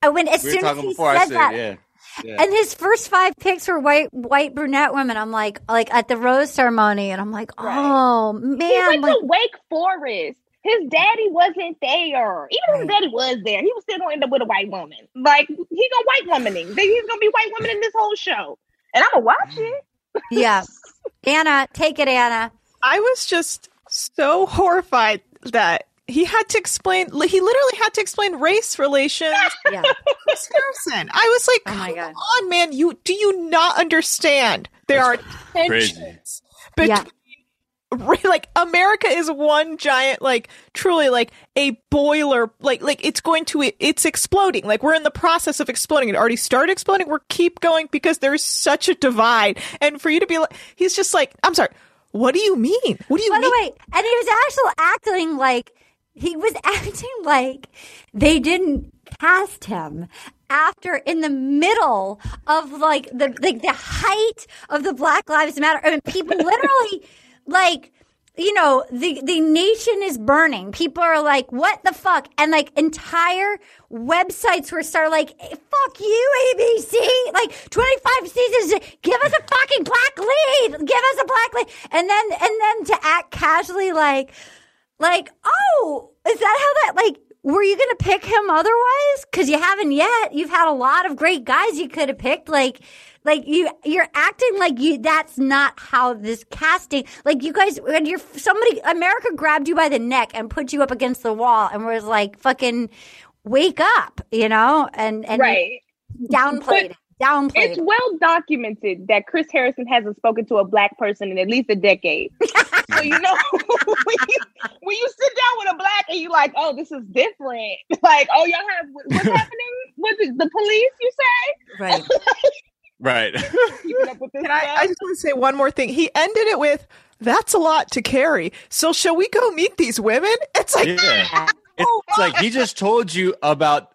I when as we soon as he before. I said said, that yeah. yeah. And his first five picks were white, white brunette women. I'm like, like at the rose ceremony, and I'm like, oh He man, went like, to Wake Forest. His daddy wasn't there. Even if his daddy was there, he was still gonna end up with a white woman. Like he gonna white womaning. He's gonna be white woman in this whole show. And I'm gonna watch it. Mm. yeah. Anna, take it, Anna. I was just so horrified that he had to explain. He literally had to explain race relations. Yeah. Chris Harrison. I was like, Oh my "Come God. on, man! You do you not understand? There are crazy. tensions between. Like America is one giant, like truly, like a boiler. Like, like it's going to, it's exploding. Like we're in the process of exploding. It already started exploding. We're keep going because there's such a divide. And for you to be like, he's just like, I'm sorry. What do you mean? What do you By mean? the way, and he was actually acting like he was acting like they didn't cast him after in the middle of like the like the height of the Black Lives Matter. I mean, people literally like you know the the nation is burning. People are like, "What the fuck?" And like entire websites were started like, "Eh, "Fuck you, ABC!" Like twenty five seasons. Give us a fucking black lead. Give us a black lead. And then and then to act casually like. Like, oh, is that how that like? Were you going to pick him otherwise? Because you haven't yet. You've had a lot of great guys you could have picked. Like, like you, you're acting like you. That's not how this casting. Like you guys, when you're somebody, America grabbed you by the neck and put you up against the wall and was like, "Fucking wake up," you know, and and Right. downplayed, it, downplayed. It's well documented that Chris Harrison hasn't spoken to a black person in at least a decade. so you know when, you, when you sit down with a black and you like, oh, this is different. Like, oh, y'all have what's happening with the, the police? You say right. Right. Keeping up with this Can I, I just want to say one more thing. He ended it with, "That's a lot to carry." So shall we go meet these women? It's like, Yeah. Oh it's like he just told you about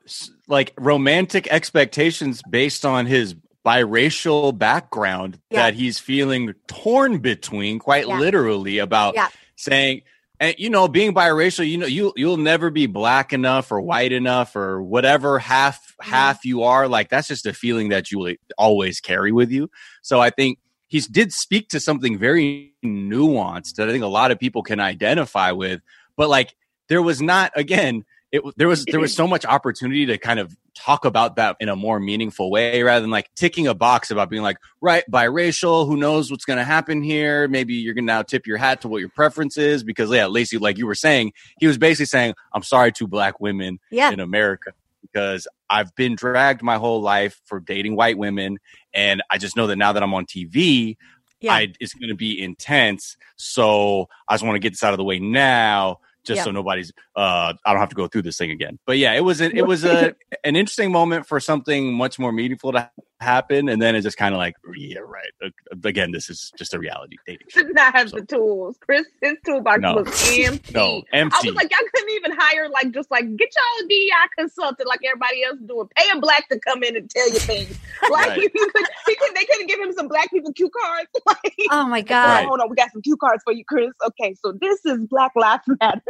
like romantic expectations based on his biracial background Yeah. that he's feeling torn between quite Yeah. literally about Yeah. saying and you know being biracial you know you you'll never be black enough or white enough or whatever half half you are. Like that's just a feeling that you will always carry with you. So i think he did speak to something very nuanced that i think a lot of people can identify with. But like there was not again it there was there was so much opportunity to kind of talk about that in a more meaningful way rather than like ticking a box about being like right biracial who knows what's going to happen here maybe you're going to now tip your hat to what your preference is because yeah laci like you were saying he was basically saying i'm sorry to black women Yeah. in america because i've been dragged my whole life for dating white women and i just know that now that i'm on tv Yeah. I, it's going to be intense so i just want to get this out of the way now just Yeah. so nobody's uh i don't have to go through this thing again but yeah it was a, it was a an interesting moment for something much more meaningful to happen and then it's just kind of like yeah right Uh, again this is just a reality dating show. did not have the tools. Chris, his toolbox No. was empty. No, empty. I was like, y'all couldn't even hire like just like get y'all a DEI consultant like everybody else doing. Pay a black to come in and tell you things. Like Right. he could, he could, they couldn't give him some black people cue cards. like, Oh my god. on, hold on, we got some cue cards for you, Chris. Okay, so this is Black Lives Matter.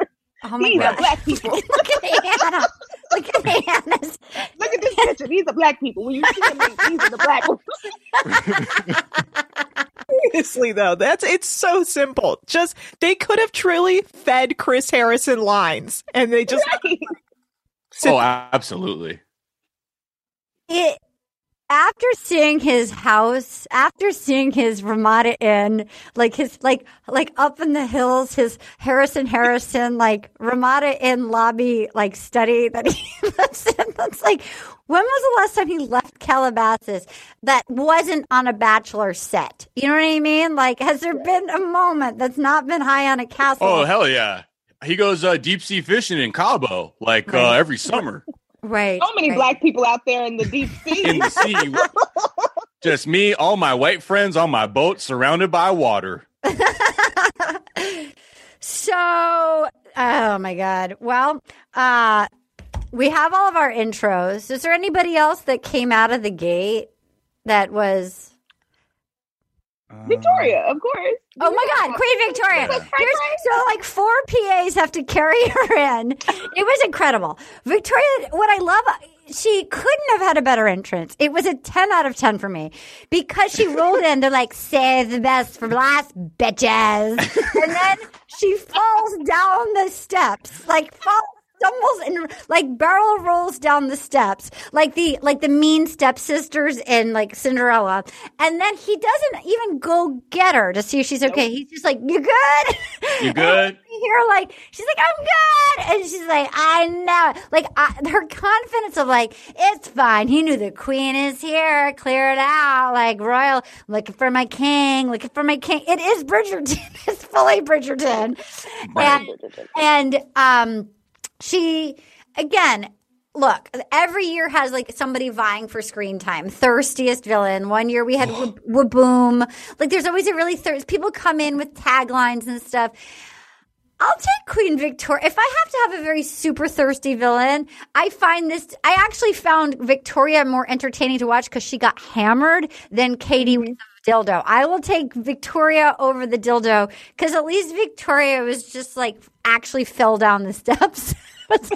Oh my These god. are black people. Look at Hannah. Look Hannah's. Look at this picture. These are black people. When you see them, these are the black ones. Seriously though, that's it's so simple. Just they could have truly fed Chris Harrison lines, and they just oh absolutely it after seeing his house, after seeing his Ramada Inn, like his like like up in the hills, his Harrison Harrison like Ramada Inn lobby like study that he lives in. That's like when was the last time he left Calabasas that wasn't on a bachelor set? You know what I mean? Like, has there been a moment that's not been high on a castle? oh hell yeah he goes uh, deep sea fishing in cabo like uh, every summer right. So many right. black people out there in the deep sea. in the sea just me all my white friends on my boat surrounded by water So, oh my God. Well, uh, we have all of our intros. Is there anybody else that came out of the gate that was? Victoria, of course. Oh my God, Queen Victoria! Here's, so, like four PAs have to carry her in. It was incredible. Victoria, what I love, she couldn't have had a better entrance. It was a ten out of ten for me because she rolled in They're like save the best for last, bitches, and then she falls down the steps, like falls stumbles and like barrel rolls down the steps like the like the mean stepsisters in like Cinderella and then he doesn't even go get her to see if she's okay. He's just like you good? You good? hear like she's like I'm good. And she's like I know. It." like I, her confidence of like it's fine. He knew the queen is here. Clear it out. Like royal looking for my king looking for my king. It is Bridgerton. It's fully Bridgerton. And, and um she again look every year has like somebody vying for screen time thirstiest villain one year we had Wa- waboom like there's always a really thirst people come in with taglines and stuff I'll take Queen Victoria. If I have to have a very super thirsty villain, I find this. I actually found Victoria more entertaining to watch because she got hammered than Katie with the dildo. I will take Victoria over the dildo because at least Victoria was just like actually fell down the steps.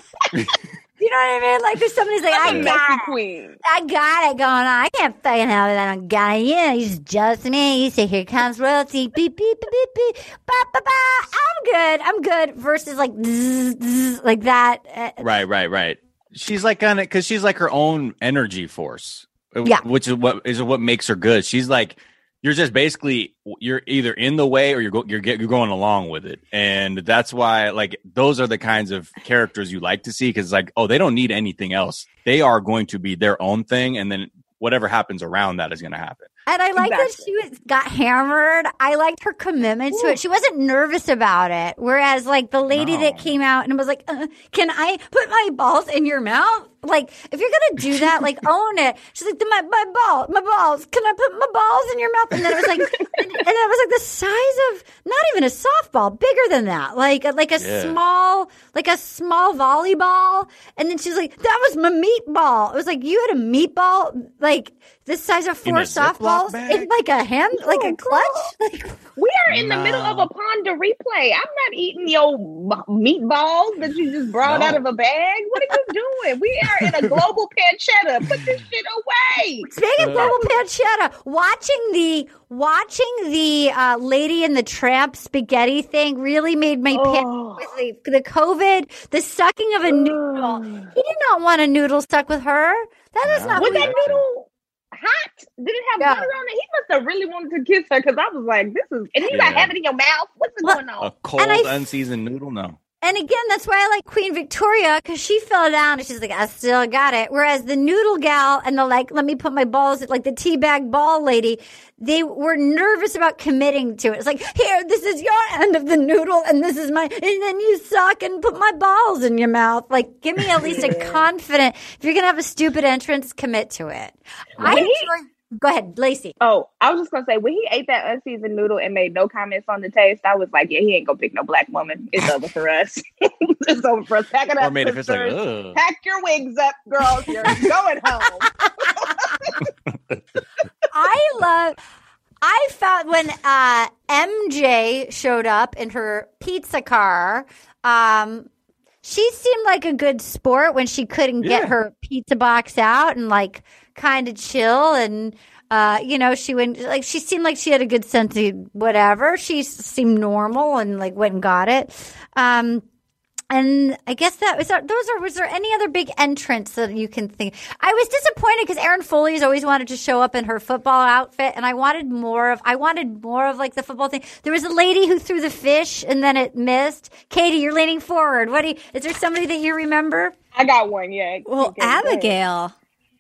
You know what I mean? Like, there's somebody's like, I I'm a got it. queen. I got it going on. I can't fucking have it. I don't got it. Yeah, he's just me. You say, here comes royalty. Beep, beep, beep, beep, beep. Ba, ba, ba. I'm good. I'm good. Versus like, zzz, zzz, like that. Uh, Right, right, right. She's like kind of because she's like her own energy force. uh, Yeah. which is what is what makes her good. She's like you're just basically you're either in the way or you're go, you're get, you're going along with it, and that's why like those are the kinds of characters you like to see because like oh they don't need anything else. They are going to be their own thing, and then whatever happens around that is going to happen. And I like that she was got hammered. I liked her commitment to it. She wasn't nervous about it. Whereas, like the lady that came out and was like, uh, "Can I put my balls in your mouth?" Like, if you're gonna do that, like own it. She's like, "My my ball, my balls. Can I put my balls in your mouth?" And then it was like, and, and it was like the size of not even a softball, bigger than that, like like a Yeah. small, like a small volleyball. And then she's like, "That was my meatball." It was like you had a meatball, like this size of four a Ziploc softballs in like a hand, like a clutch. Like, We are in the middle of a pond to replay. I'm not eating your m- meatballs that you just brought No. out of a bag. What are you doing? We are in a global pancetta. Put this shit away. Speaking of global pancetta, watching the watching the uh, Lady in the Tramp spaghetti thing really made my pan with the, the COVID, the sucking of a noodle. He did not want a noodle stuck with her. That is not Was what that he- noodle hot? Did it have Yeah. butter on it? He must have really wanted to kiss her because I was like, this is, and you got Yeah. have it in your mouth. What's going on? A cold, I- unseasoned noodle, no. And again, that's why I like Queen Victoria because she fell down and she's like, I still got it. Whereas the noodle gal and the like, let me put my balls, like the teabag ball lady, they were nervous about committing to it. It's like, here, this is your end of the noodle and this is my, and then you suck and put my balls in your mouth. Like, give me at least a confident, if you're going to have a stupid entrance, commit to it. I enjoy, go ahead, Laci. Oh, I was just gonna say when he ate that unseasoned noodle and made no comments on the taste, I was like, yeah, he ain't gonna pick no black woman. It's over for us. it's over for us. Pack it up, Or up, made it feel like, ugh. Pack your wigs up, girls. You're going home. I love. I found when uh, MJ showed up in her pizza car. Um, she seemed like a good sport when she couldn't get Yeah. her pizza box out and like kind of chill and. Uh, you know, she went like she seemed like she had a good sense of whatever. She seemed normal and like went and got it. Um, and I guess that was that, those are. Was there any other big entrance that you can think? I was disappointed because Erin Foley's always wanted to show up in her football outfit, and I wanted more of. I wanted more of like the football thing. There was a lady who threw the fish and then it missed. Katie, you're leaning forward. What do you? Is there somebody that you remember? I got one. Yeah. Well, Okay. Abigail.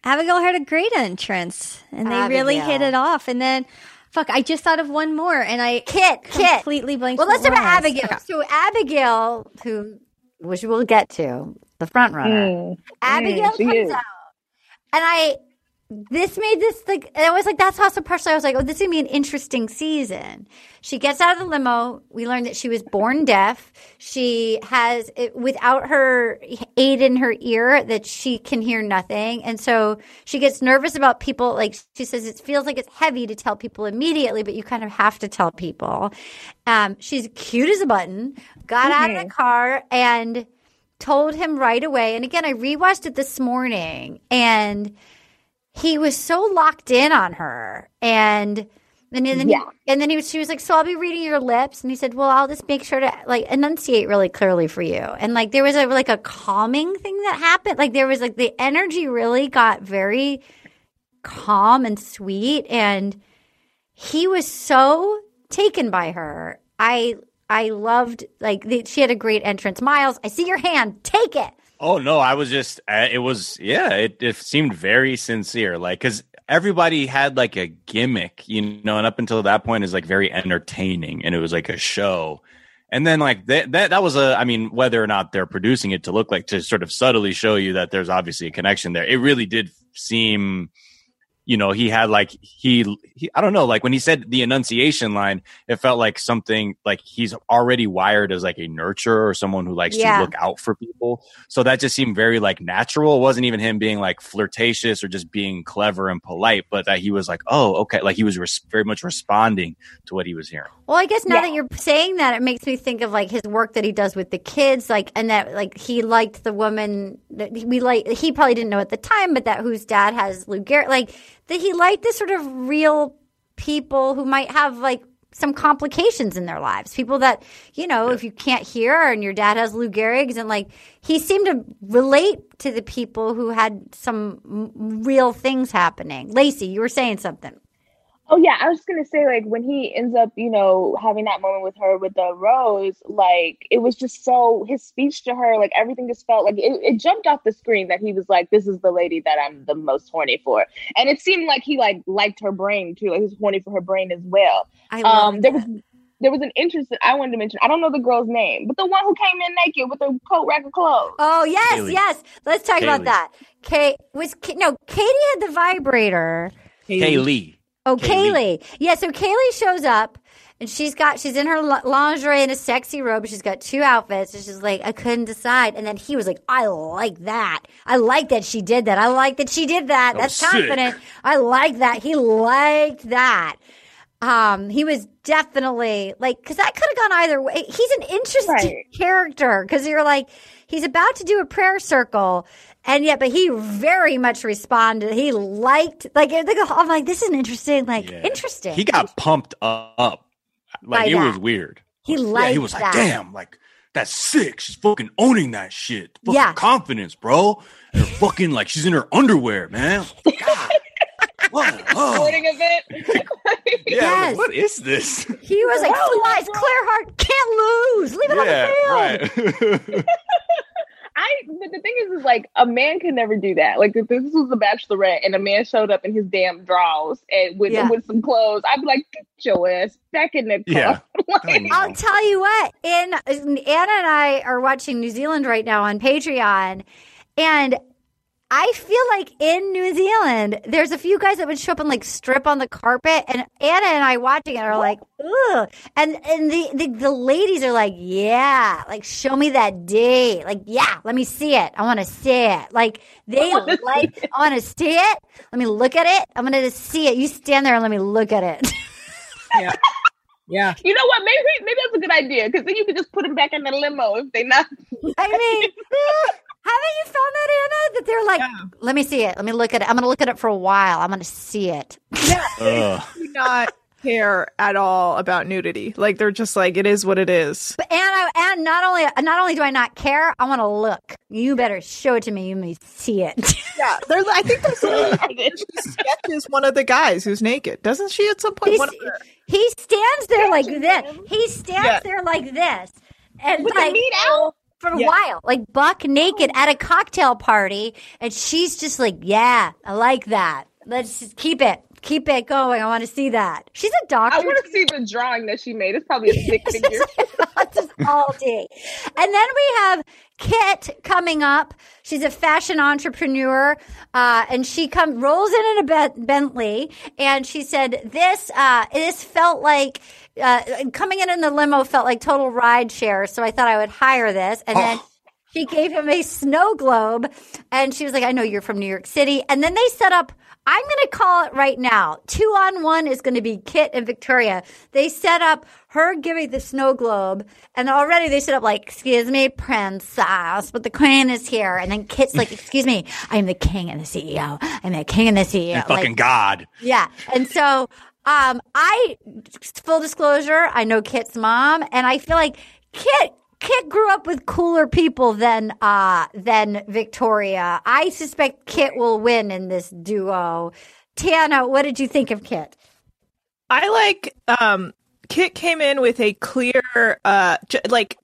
Abigail had a great entrance, and they really hit it off. And then, fuck, I just thought of one more, and I Kit, Kit. completely blanked. Well, let's talk about it was. Abigail. So Abigail, who which we'll get to, the front runner. Mm. Abigail Mm, comes is. out, and I. This made this like and I was like that's also partially I was like oh this is gonna be an interesting season. She gets out of the limo. We learned that she was born deaf. She has it, without her aid in her ear that she can hear nothing, and so she gets nervous about people. Like she says, it feels like it's heavy to tell people immediately, but you kind of have to tell people. Um, she's cute as a button. Got out of the car and told him right away. And again, I rewatched it this morning and he was so locked in on her. And and then, Yeah. he, and then he was, she was like, so I'll be reading your lips. And he said, well, I'll just make sure to like enunciate really clearly for you. And like, there was a, like a calming thing that happened. Like there was like the energy really got very calm and sweet. And he was so taken by her. I, I loved like the, she had a great entrance. Miles, I see your hand. Take it. Oh no, I was just uh, it was yeah, it, it seemed very sincere like cuz everybody had like a gimmick, you know, and up until that point is like very entertaining and it was like a show. And then like that that that was a I mean whether or not they're producing it to look like to sort of subtly show you that there's obviously a connection there. It really did seem you know, he had like he, he I don't know, like when he said the enunciation line, it felt like something like he's already wired as like a nurturer or someone who likes Yeah. to look out for people. So that just seemed very like natural. It wasn't even him being like flirtatious or just being clever and polite, but that he was like, oh, okay, like he was res- very much responding to what he was hearing. Well, I guess now that you're saying that, it makes me think of like his work that he does with the kids, like, and that like he liked the woman that we like. He probably didn't know at the time, but that whose dad has Lou Gehrig, like that he liked this sort of real people who might have like some complications in their lives. People that you know, if you can't hear and your dad has Lou Gehrig's, and like he seemed to relate to the people who had some real things happening. Laci, you were saying something. Oh yeah, I was just gonna say like when he ends up, you know, having that moment with her with the rose, like it was just so his speech to her, like everything just felt like it, it jumped off the screen that he was like, "This is the lady that I'm the most horny for," and it seemed like he like liked her brain too, like he was horny for her brain as well. I love um, there was there was an interest that I wanted to mention. I don't know the girl's name, but the one who came in naked with a coat rack of clothes. Oh yes, Kaylee. yes. Let's talk about that. Kate was Ka- no Katie had the vibrator. Kaylee. Oh, Kaylee. Yeah, so Kaylee shows up and she's got she's in her lingerie in a sexy robe. She's got two outfits. And she's like, I couldn't decide. And then he was like, I like that. I like that she did that. I like that she did that. That That's was sick. confident. I like that. He liked that. Um, he was definitely like because that could have gone either way. He's an interesting character because you're like he's about to do a prayer circle, and yet, but he very much responded. He liked like I'm like this is an interesting, like interesting. He got pumped up. Like By it was weird. He yeah, he liked was like, that. damn, like that's sick. She's fucking owning that shit. Fucking Yeah. confidence, bro. And her fucking like she's in her underwear, man. Sporting event. Yeah, Yes. like, what is this? He was like, full eyes, clear heart, can't lose. Leave it yeah, on the field. right. I but the thing is, is like a man could never do that. Like if this was the Bachelorette and a man showed up in his damn drawers and with Yeah. with some clothes, I'd be like, get your ass back in the car. Yeah. I'll tell you what. In Anna and I are watching New Zealand right now on Patreon, and I feel like in New Zealand, there's a few guys that would show up and like strip on the carpet, and Anna and I watching it are like, ugh. And and the, the the ladies are like, yeah, like show me that D, like yeah, let me see it. I want to see it. Like they like, I want to see it. Let me look at it. I'm gonna just see it. You stand there and let me look at it. Yeah. Yeah. You know what? Maybe maybe that's a good idea because then you could just put them back in the limo if they not. I mean, haven't you found that Anna? That they're like, let me see it. Let me look at it. I'm gonna look at it for a while. I'm gonna see it. They do not care at all about nudity. Like they're just like it is what it is. But and I, and not only not only do I not care, I want to look. You better show it to me. You may see it. Yeah, there's. I think there's. she sketches one of the guys who's naked, doesn't she? At some point, one of he stands there like this. He stands Yeah. there like this, and With the like meat out? For a Yeah. while, like buck naked at a cocktail party, and she's just like, "Yeah, I like that. Let's just keep it, keep it going. I want to see that." She's a doctor. I want to see the drawing that she made. It's probably a stick figure. just all day. And then we have Kit coming up. She's a fashion entrepreneur, uh, and she come rolls in in a Bentley, and she said this uh, this felt like. Uh, coming in in the limo felt like total ride share, so I thought I would hire this. And then she gave him a snow globe, and she was like, "I know you're from New York City." And then they set up. I'm going to call it right now. Two on one is going to be Kit and Victoria. They set up her giving the snow globe, and already they set up like, "Excuse me, princess, but the queen is here." And then Kit's like, "Excuse me, I'm the king and the CEO. I'm the king and the CEO." And fucking Like, God. yeah. And so, um, I, full disclosure, I know Kit's mom, and I feel like Kit, Kit grew up with cooler people than, uh, than Victoria. I suspect Kit will win in this duo. Tana, what did you think of Kit? I like. Um, Kit came in with a clear, uh, j- like.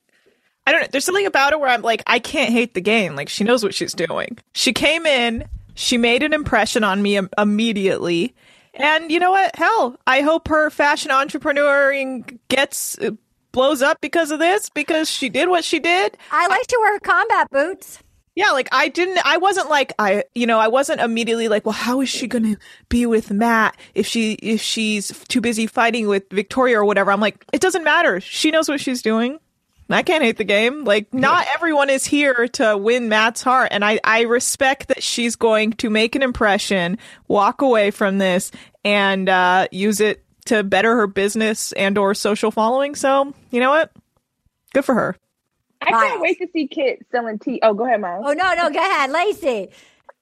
I don't know. There's something about her where I'm like, I can't hate the game. Like she knows what she's doing. She came in, she made an impression on me im- immediately, and you know what? Hell, I hope her fashion entrepreneuring gets uh, blows up because of this because she did what she did. I like to wear combat boots. Yeah, like I didn't I wasn't like I you know, I wasn't immediately like, well, how is she going to be with Matt if she if she's too busy fighting with Victoria or whatever. I'm like, it doesn't matter. She knows what she's doing. I can't hate the game. Like not everyone is here to win Matt's heart and I I respect that she's going to make an impression, walk away from this and uh use it to better her business and or social following. So, you know what? Good for her. I can't wait to see Kit selling tea. Oh, go ahead, Miles. Oh no, no, go ahead, Laci.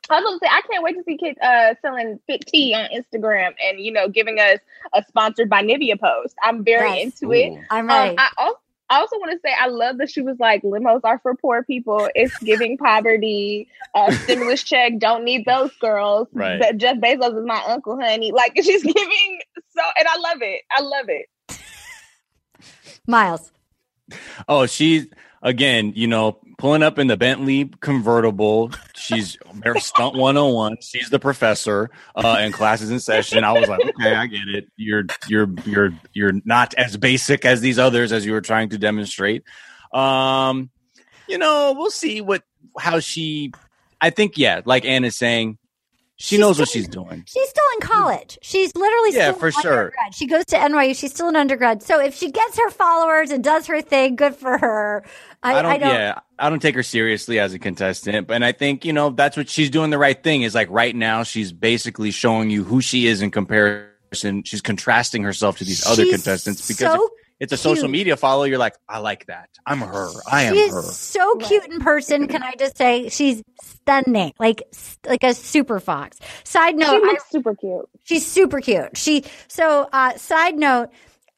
I was gonna say I can't wait to see Kit uh, selling fit tea on Instagram and you know giving us a sponsored by Nivea post. I'm very Yes. into it. I'm Um. I also I also want to say I love that she was like limos are for poor people. It's giving poverty. Uh, stimulus check don't need those girls. Right. But Jeff Bezos is my uncle, honey. Like she's giving so, and I love it. I love it. Miles. Oh, she's again, you know, pulling up in the Bentley convertible. She's stunt 101. She's the professor uh and classes in session. I was like, okay, I get it. You're you're you're you're not as basic as these others as you were trying to demonstrate. Um, you know, we'll see what how she I think yeah, like Anna's saying, she knows what she's doing. She's still in college. She's literally Yeah, still for sure. undergrad. She goes to NYU. She's still an undergrad. So if she gets her followers and does her thing, good for her. I, I don't, I don't yeah, I don't take her seriously as a contestant, but and I think you know that's what she's doing the right thing is like right now she's basically showing you who she is in comparison. She's contrasting herself to these other contestants because so it's a social media follow. You're like, I like that. I'm her. I am She's her. so cute in person. Can I just say she's stunning, like like a super fox. Side note, She I- looks super cute. She's super cute. She so uh side note,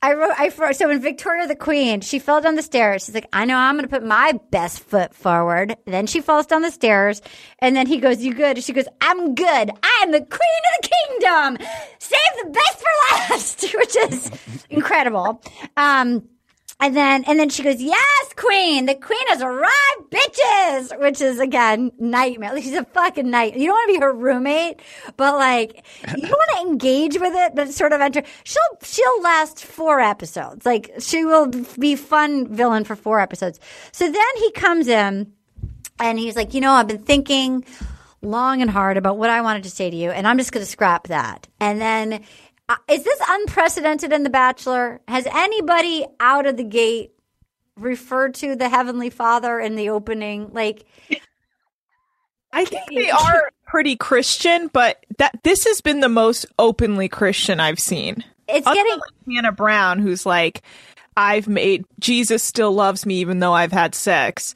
I wrote I wrote, so in Victoria the Queen, she fell down the stairs. She's like, I know I'm gonna put my best foot forward. Then she falls down the stairs and then he goes, You good? She goes, I'm good. I'm the queen of the kingdom. Save the best for last, which is incredible. Um and then and then she goes, Yes, Queen, the queen has arrived, bitches, which is again nightmare. Like, she's a fucking night. You don't want to be her roommate, but like you don't want to engage with it, but sort of enter. She'll she'll last four episodes. Like she will be fun villain for four episodes. So then he comes in and he's like, you know, I've been thinking long and hard about what I wanted to say to you, and I'm just going to scrap that. And then, Uh, is this unprecedented in The Bachelor? Has anybody out of the gate referred to the Heavenly Father in the opening? Like, I think they are pretty Christian, but that this has been the most openly Christian I've seen. It's Other getting like, Hannah Brown, who's like, I've made Jesus still loves me even though I've had sex.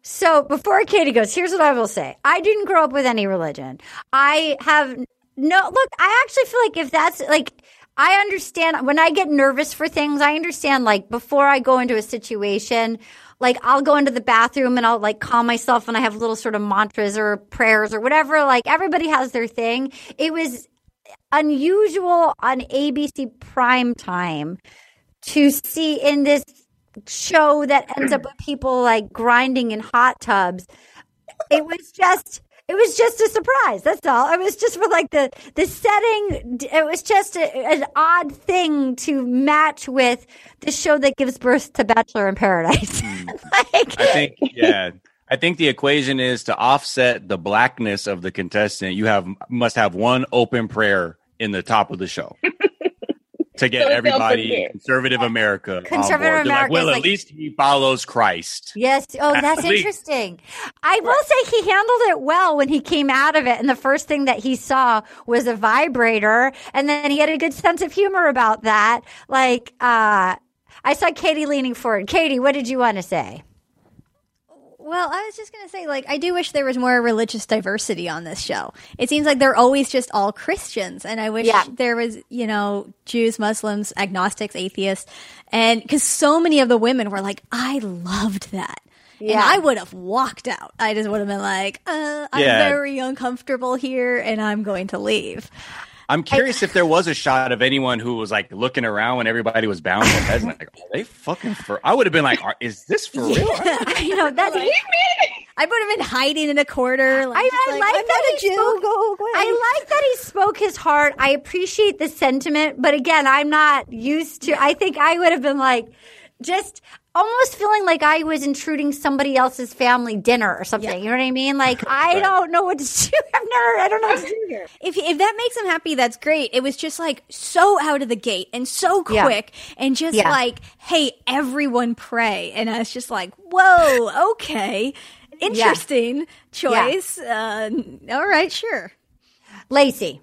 So before Katie goes, here's what I will say. I didn't grow up with any religion. I have no look, I actually feel like if that's like I understand when I get nervous for things, I understand like before I go into a situation, like I'll go into the bathroom and I'll like calm myself and I have little sort of mantras or prayers or whatever. Like everybody has their thing. It was unusual on ABC prime time to see in this show that ends up with people like grinding in hot tubs. It was just it was just a surprise. That's all. It was just for like the the setting. It was just a, an odd thing to match with the show that gives birth to Bachelor in Paradise. Hmm. like, I think yeah. I think the equation is to offset the blackness of the contestant. You have must have one open prayer in the top of the show to get So everybody conservative America. Conservative on board. They're like, America well, at like- least he follows Christ. Yes. Oh, At that's least. interesting. I will say he handled it well when he came out of it. And the first thing that he saw was a vibrator. And then he had a good sense of humor about that. Like, uh, I saw Katie leaning forward. Katie, what did you want to say? Well, I was just going to say, like, I do wish there was more religious diversity on this show. It seems like they're always just all Christians, and I wish Yeah. there was, you know, Jews, Muslims, agnostics, atheists, and because so many of the women were like, I loved that. And Yeah. I would have walked out. I just would have been like, uh, I'm Yeah. very uncomfortable here, and I'm going to leave. I'm curious if there was a shot of anyone who was like looking around when everybody was bowing their heads. and Like, are they fucking for? I would have been like, is this for real? I know that's. I would have been hiding in a corner. Like, I, I like, like that a he Jew. spoke. Go away. I like that he spoke his heart. I appreciate the sentiment, but again, I'm not used to. I think I would have been like, just almost feeling like I was intruding somebody else's family dinner or something. You know what I mean? Like I don't know what to do. I've never. I don't know what to do here. If if that makes him happy, that's great. It was just like so out of the gate and so Yeah. quick and just Yeah. like, hey, everyone pray. And I was just like, whoa, okay, interesting choice. Uh, all right, sure. Laci.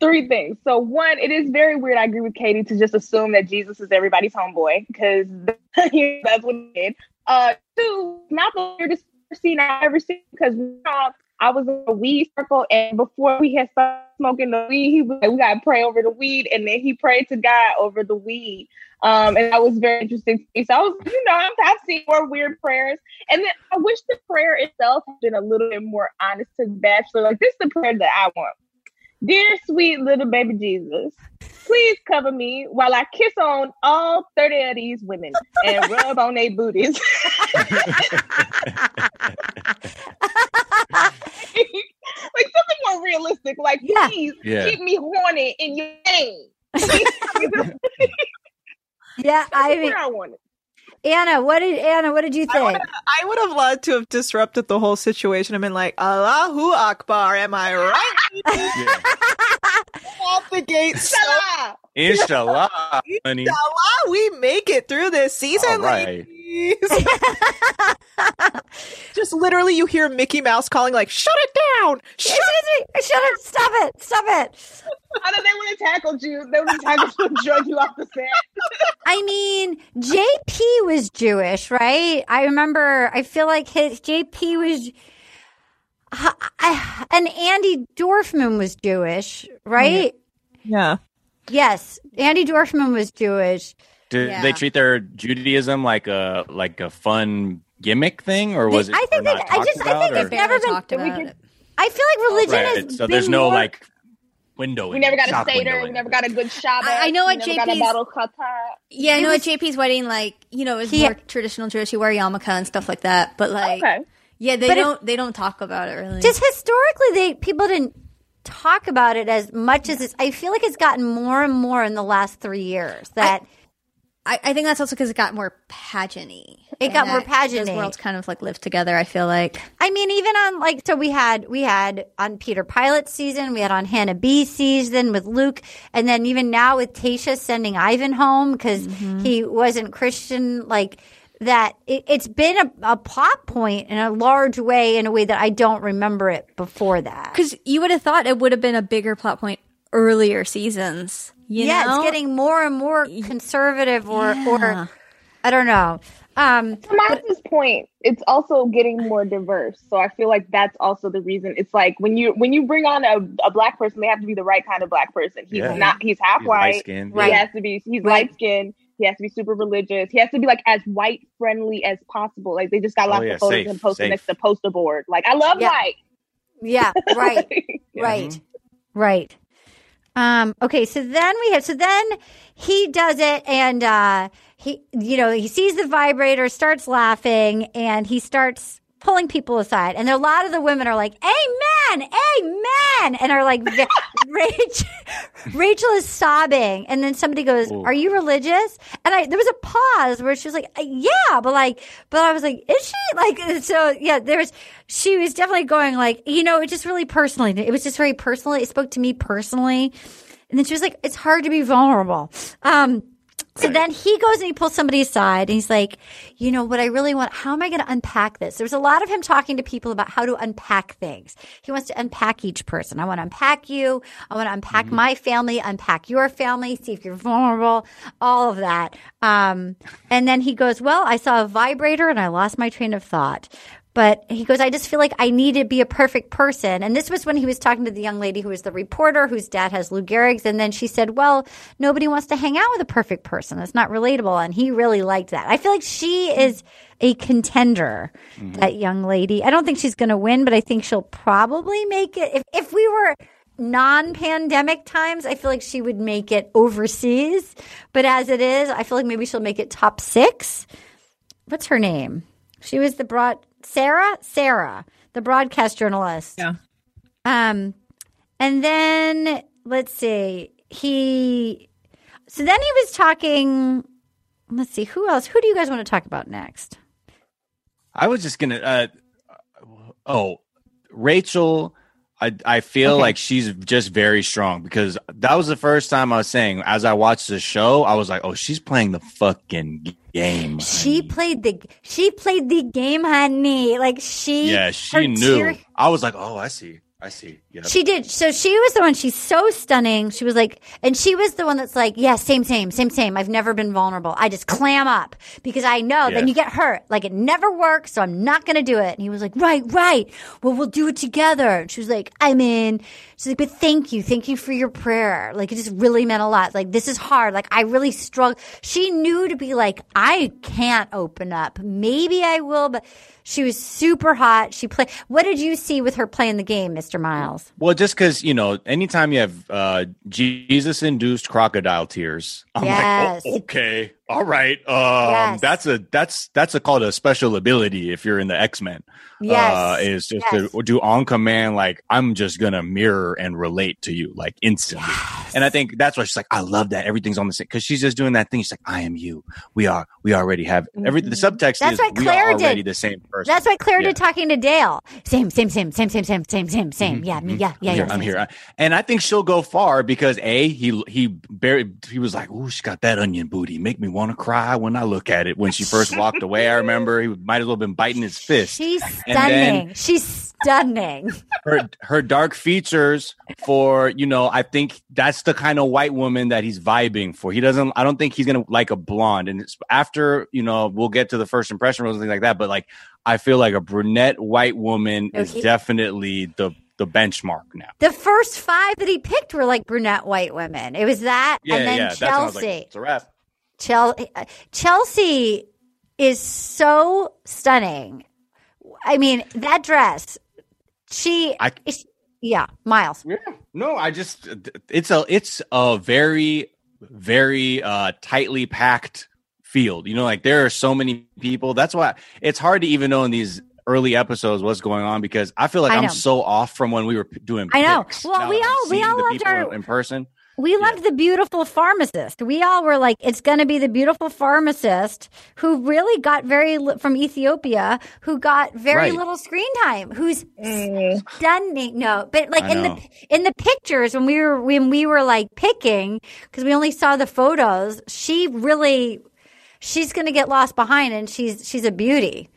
Three things. So one, it is very weird. I agree with Katie to just assume that Jesus is everybody's homeboy because that's what he did. Uh, two, not the weirdest scene I've ever seen because I was in a weed circle and before we had started smoking the weed, he was like, "We gotta pray over the weed," and then he prayed to God over the weed. Um, and that was very interesting to me. So I was, you know, I've, I've seen more weird prayers, and then I wish the prayer itself had been a little bit more honest to the bachelor. Like this is the prayer that I want. Dear sweet little baby Jesus, please cover me while I kiss on all 30 of these women and rub on their booties. like something more realistic. Like, please Yeah. keep me horny in your name. Yeah, I mean, I wanted. Anna, what did Anna? What did you I think? would, I would have loved to have disrupted the whole situation and been like, Allahu Akbar, am I right? Off the gate. So, Inshallah, honey. Inshallah, we make it through this season. All right. ladies. Just literally, you hear Mickey Mouse calling, like, shut it down. Shut it. Shut it. Stop it. Stop it. I know they would have tackled you. They would have tackled you and drug you off the set. I mean, JP was Jewish, right? I remember. I feel like his JP was, I- I- and Andi Dorfman was Jewish, right? Mm-hmm. Yeah. Yes, Andi Dorfman was Jewish. Did Yeah. they treat their Judaism like a like a fun gimmick thing, or was it? I think they. I just. I think it's or- never been. talked about it. I feel like religion Right, has so been there's no more- like window. We never got a Seder. We never got a good Shabbat. I- I know at never got a JP's bottle. Yeah, I know was- at JP's wedding, like you know, it's He- more traditional Jewish. You wear yarmulke and stuff like that. But like, Okay. yeah, they But don't. they don't talk about it really. just historically they people didn't talk about it as much as it's i feel like it's gotten more and more in the last three years that I, I think that's also because it got more pageant-y. It got more pageant-y. Those worlds kind of like live together. I feel like. i mean even on like so we had we had on peter pilot's season we had on hannah b season with luke and then even now with Tayshia sending ivan home because Mm-hmm. he wasn't christian like that it, it's been a, a plot point in a large way in a way that i don't remember it before that Because you would have thought it would have been a bigger plot point earlier seasons. You yeah, know? it's getting more and more conservative, or Yeah. or I don't know. Um, To Martha's point, it's also getting more diverse. So I feel like that's also the reason. It's like when you when you bring on a, a black person, they have to be the right kind of black person. He's Yeah. not. He's half He's white. light-skinned, He Right. has to be. He's Right. light skinned. He has to be super religious. He has to be like as white friendly as possible. Like they just got Oh, lots yeah, of photos safe, and posted safe. next to the poster board. Like I love Yeah. white. yeah, right, Yeah. right, right. Um, okay, so then we have so then he does it, and uh, he, you know, he sees the vibrator, starts laughing, and he starts pulling people aside. And a lot of the women are like, "Amen, amen," and are like, Rachel, Rachel is sobbing, and then somebody goes. "Are you religious?" And I there was a pause where she was like, "Uh, "Yeah," but like, but I was like, "Is she?" Like, so yeah, there was. She was definitely going like, you know, it just really personally. It was just very personal. It spoke to me personally, and then she was like, "It's hard to be vulnerable." Um. So then he goes and he pulls somebody aside and he's like, you know, what I really want, how am I going to unpack this? There's a lot of him talking to people about how to unpack things. He wants to unpack each person. I want to unpack you. I want to unpack my family, unpack your family, see if you're vulnerable, all of that. Um, and then he goes, well, I saw a vibrator and I lost my train of thought. But he goes, I just feel like I need to be a perfect person. And this was when he was talking to the young lady who was the reporter, whose dad has Lou Gehrig's. And then she said, Well, nobody wants to hang out with a perfect person. It's not relatable. And he really liked that. I feel like she is a contender, mm-hmm. that young lady. I don't think she's going to win, but I think she'll probably make it. If, if we were non pandemic times, I feel like she would make it overseas. But as it is, I feel like maybe she'll make it top six. What's her name? She was the broad Sarah, Sarah, the broadcast journalist. Yeah. Um, and then let's see, he. So then he was talking. let's see who else. Who do you guys want to talk about next? I was just gonna. Uh, oh, Rachel. I I feel Okay. like she's just very strong because that was the first time I was saying as I watched the show, I was like, oh, she's playing the fucking game. She played the she played the game, honey. Like she, yeah, she knew. tear- I was like, oh, I see, I see. Yeah, She did. So she was the one. She's so stunning. She was like, and she was the one that's like, yeah, same, same, same, same. I've never been vulnerable. I just clam up because I know then you get hurt. Like it never works. So I'm not going to do it. And he was like, right, right. Well, we'll do it together. And she was like, I'm in. She's like, but thank you. Thank you for your prayer. Like it just really meant a lot. Like this is hard. Like I really struggle. She knew to be like, I can't open up. Maybe I will, but she was super hot. She played. What did you see with her playing the game, Mr. Miles? Well, just because you know, anytime you have uh, Jesus-induced crocodile tears, I'm Yes. like, oh, okay, all right. Um, Yes. That's a that's that's a called a special ability if you're in the X Men. Yes. uh, is just Yes. to do on command. Like I'm just gonna mirror and relate to you like instantly. And I think that's why she's like, I love that everything's on the same because she's just doing that thing. She's like, I am you. We are. We already have everything. The subtext That's is what we are already did. the same person. That's why Clare Yeah. did talking to Dale. Same, same, same, same, same, same, same, same, same. Yeah, me, yeah, yeah, I'm yeah. here. I'm same, here. And I think she'll go far because a he he barely he was like, "Ooh, she got that onion booty. Make me want to cry when I look at it." When she first walked away, I remember he might as well have been biting his fist. She's stunning. She's stunning. her her dark features for you know I think that's the kind of white woman that he's vibing for. He doesn't. I don't think he's gonna like a blonde. And it's after you know we'll get to the first impression rules and things like that. But like I feel like a brunette white woman is definitely the the benchmark now. The first five that he picked were like brunette white women. It was that, Yeah, and then yeah. Chelsea. like, it's a wrap. Chel- Chelsea is so stunning. I mean, that dress. She, I- is- yeah, Miles. No, I just it's a it's a very very uh tightly packed field. You know, like there are so many people. That's why it's hard to even know in these early episodes what's going on because I feel like I I'm so off from when we were doing. I know. Well, we all- we all loved our- in person. We loved the beautiful pharmacist. We all were like, it's going to be the beautiful pharmacist who really got very li- from Ethiopia, who got very Right. little screen time, who's mm. stunning. No, but like I in know. the in the pictures when we were when we were like picking because we only saw the photos, she really she's going to get lost behind, and she's she's a beauty.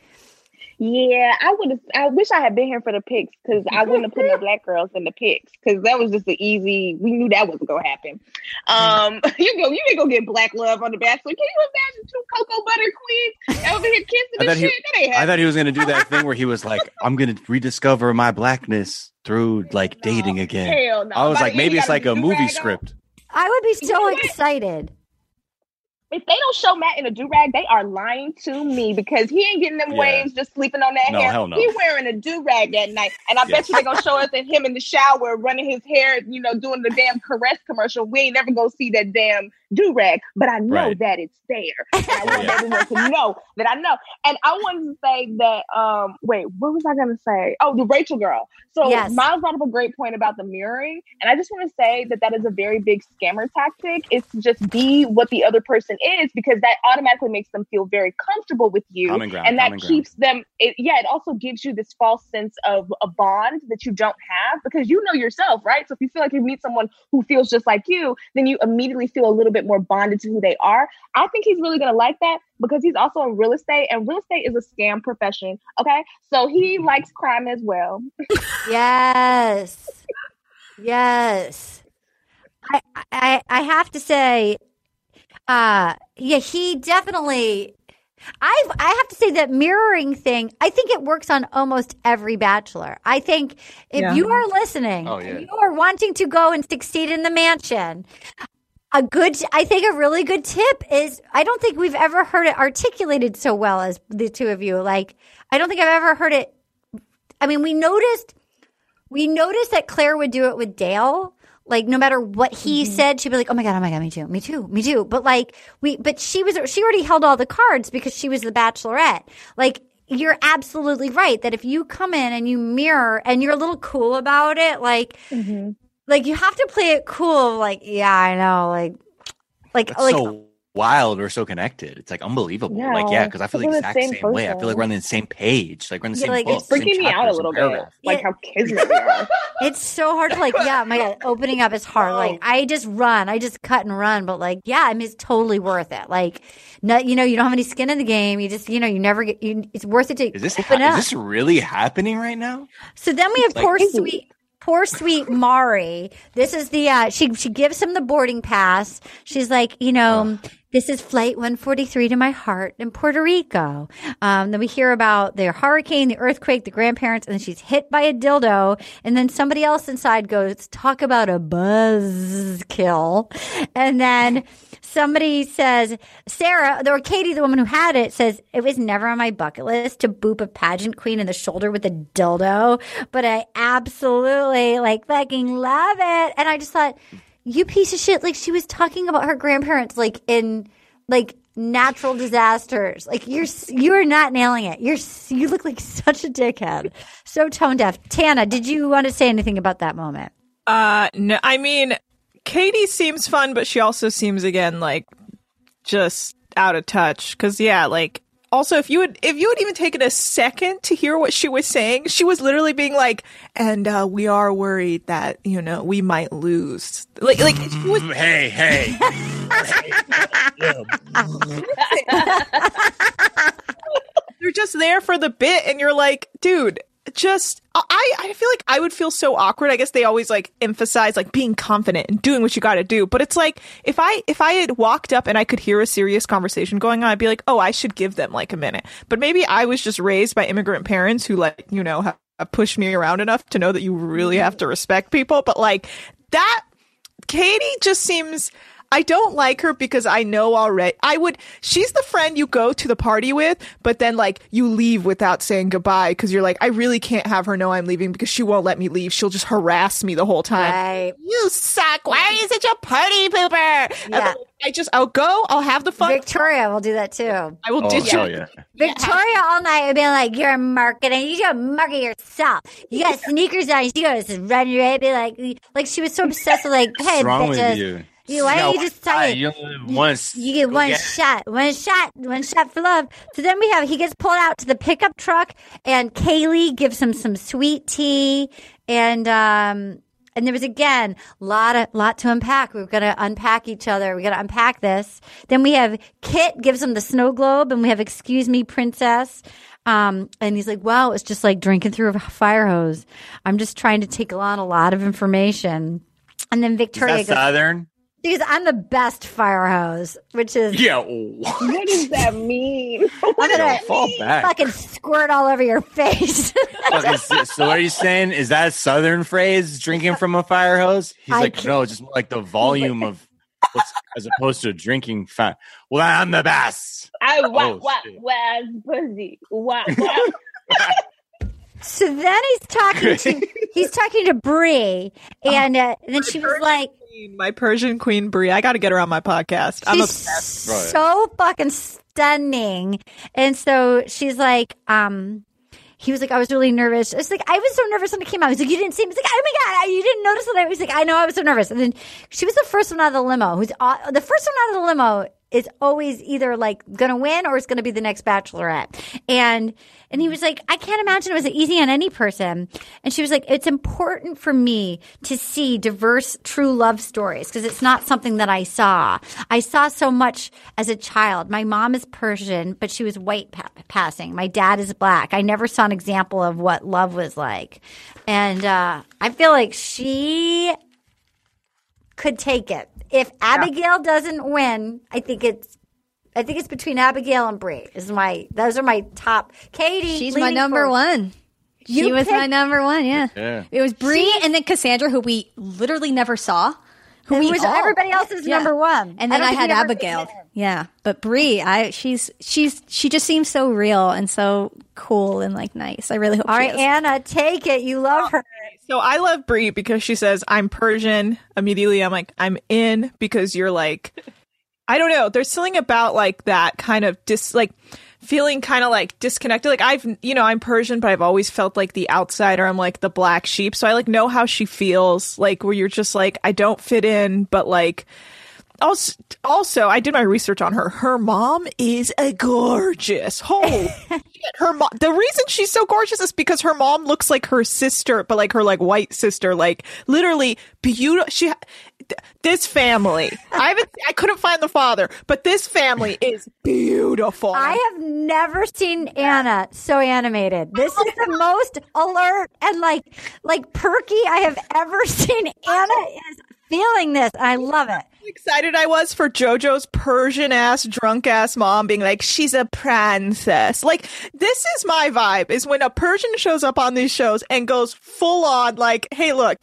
Yeah, I would have. I wish I had been here for the picks because I wouldn't have put no black girls in the picks because that was just the easy. We knew that wasn't gonna happen. Um, you go, you can go get black love on the Bachelor. Can you imagine two cocoa butter queens over here kissing I and thought shit? he, that ain't I thought he was gonna do that thing where he was like, "I'm gonna rediscover my blackness through like dating again." hell no. I was By like, maybe it's like a movie rag on. script. I would be so excited. If they don't show Matt in a do rag, they are lying to me because he ain't getting them Yeah. waves just sleeping on that No, hair. hell no. He wearing a do rag that night, and I Yeah. bet you they're gonna show us in him in the shower running his hair, you know, doing the damn caress commercial. We ain't never gonna see that damn do rag, but I know Right. that it's there. And I want Yeah. everyone to know that I know. And I wanted to say that. Um, wait, what was I gonna say? Oh, the Rachel girl. So Yes. Miles brought up a great point about the mirroring, and I just want to say that that is a very big scammer tactic. It's to just be what the other person is because that automatically makes them feel very comfortable with you, ground, and that common ground. keeps them. It, yeah, it also gives you this false sense of a bond that you don't have because you know yourself, right? So if you feel like you meet someone who feels just like you, then you immediately feel a little bit more bonded to who they are. I think he's really gonna like that because he's also in real estate, and real estate is a scam profession. Okay, so he likes crime as well. Yes. Yes. I, I I have to say, uh yeah, he definitely I I have to say that mirroring thing, I think it works on almost every bachelor. I think if Yeah. you are listening, Oh, yeah. you are wanting to go and succeed in the mansion, a good I think a really good tip is I don't think we've ever heard it articulated so well as the two of you. Like I don't think I've ever heard it I mean, we noticed we noticed that Clare would do it with Dale. Like no matter what he mm-hmm. said, she'd be like, "Oh my god, oh my god, me too, me too, me too." But like we, but she was she already held all the cards because she was the Bachelorette. Like you're absolutely right that if you come in and you mirror and you're a little cool about it, like mm-hmm. Like you have to play it cool. Like yeah, I know, like like That's like so wild. We're so connected. It's like unbelievable. Yeah, like yeah, because I feel we're the the exact same same, way. I feel like we're on the same page. Like we're in the Yeah, same like, book. it's same freaking me out a little bit. paragraphs. Like how kismet we are. It's so hard to like, yeah, my God, opening up is hard. Like, oh. I just run, I just cut and run, but like, yeah, I mean, it's totally worth it. Like, no, you know, you don't have any skin in the game. You just, you know, you never get, you, it's worth it to Is this open ha- up. is this really happening right now? So then we have Like- poor sweet poor sweet Mari. This is the uh she she gives him the boarding pass. She's like, you know, this is flight 143 to my heart in Puerto Rico. Um, then we hear about the hurricane, the earthquake, the grandparents, and then she's hit by a dildo. And then somebody else inside goes, talk about a buzz kill. And then somebody says, Sarah, or Katie, the woman who had it, says, it was never on my bucket list to boop a pageant queen in the shoulder with a dildo, but I absolutely like fucking love it. And I just thought, you piece of shit. Like she was talking about her grandparents, like in like natural disasters. Like you're you are not nailing it. You're you look like such a dickhead. So tone deaf. Tana, did you want to say anything about that moment? Uh, no, I mean, Katie seems fun, but she also seems again like just out of touch. Because yeah, like also if you would if you had even taken a second to hear what she was saying, she was literally being like, "And uh, we are worried that you know we might lose." Like like she was hey hey. They're just there for the bit, and you're like, dude, just I I feel like I would feel so awkward. I guess they always like emphasize like being confident and doing what you got to do. But it's like if I if I had walked up and I could hear a serious conversation going on, I'd be like, oh, I should give them like a minute. But maybe I was just raised by immigrant parents who like you know have, pushed me around enough to know that you really have to respect people. But like that Katie just seems. I don't like her because I know already. I would. She's the friend you go to the party with, but then like you leave without saying goodbye because you're like, I really can't have her know I'm leaving because she won't let me leave. She'll just harass me the whole time. Right. You suck. Why are you such a party pooper? And then I just, I'll go. I'll have the fun. Victoria will do that too. I will Oh, ditch you. yeah. Victoria all night would be like, "You're a marketing. You should market yourself. You got sneakers on. You gotta just run your head." Be like, like she was so obsessed with like, "Hey, What's wrong with you? You, why don't you just tell it? you only once. You get Go one get shot, one shot, one shot for love. So then we have he gets pulled out to the pickup truck, and Kaili gives him some sweet tea, and um, and there was again lot of lot to unpack. We're gonna unpack each other. We're gonna unpack this. Then we have Kit gives him the snow globe, and we have excuse me, princess. Um, and he's like, wow, it's just like drinking through a fire hose. I'm just trying to take on a lot of information. And then Is Victoria that goes, Southern? Because I'm the best fire hose, which is Yeah. What does that mean? I'm gonna fall back. fucking squirt all over your face. Fucking so what are you saying? Is that a Southern phrase? Drinking from a fire hose? He's I like, can't- no, just like the volume of what's as opposed to drinking fat. Well, I'm the best. I Oh, what what shit. pussy? What what? so then he's talking to he's talking to Bri, and, uh, and then she was like, My Persian queen Bri. I got to get her on my podcast. I'm she's obsessed. so fucking stunning. And so she's like, um, he was like, I was really nervous. It's like, I was so nervous when it came out. He's like, you didn't see me. He's like, oh my God, you didn't notice that. I was like, I know I was so nervous. And then she was the first one out of the limo. Who's uh, the first one out of the limo is always either like gonna win or it's gonna be the next bachelorette. And and he was like, I can't imagine it was easy on any person. And she was like, it's important for me to see diverse, true love stories because it's not something that I saw. I saw so much as a child. My mom is Persian, but she was white pa- passing. My dad is black. I never saw an example of what love was like. And uh, I feel like she could take it. If Abigail doesn't win, I think it's I think it's between Abigail and Bri. Is my those are my top. Katie, She's my number forward. one. You she was my number one. Yeah. Yeah. It was Bri and then Cassandra, who we literally never saw. Who Who we was all- everybody else's Yeah. number one. And then don't I, had Abigail. Yeah, but Bri, I she's she's she just seems so real and so cool and like nice. I really hope. All right, she is. Anna, take it. You love her. So I love Bri because she says I'm Persian. Immediately, I'm like I'm in because you're like I don't know. There's something about like that kind of dis like feeling kind of like disconnected. Like I've you know I'm Persian, but I've always felt like the outsider. I'm like the black sheep. So I like know how she feels. Like where you're just like I don't fit in, but like Also, also, I did my research on her. Her mom is a gorgeous. Holy shit! Her mom. The reason she's so gorgeous is because her mom looks like her sister, but like her like white sister, like literally beautiful. She, this family. I haven't. I couldn't find the father, but this family is beautiful. I have never seen Anna so animated. This is the most alert and like like perky I have ever seen. Anna is feeling this. I love it. excited I was for JoJo's Persian ass, drunk ass mom being like, she's a princess. Like, this is my vibe is when a Persian shows up on these shows and goes full on, like, hey, look,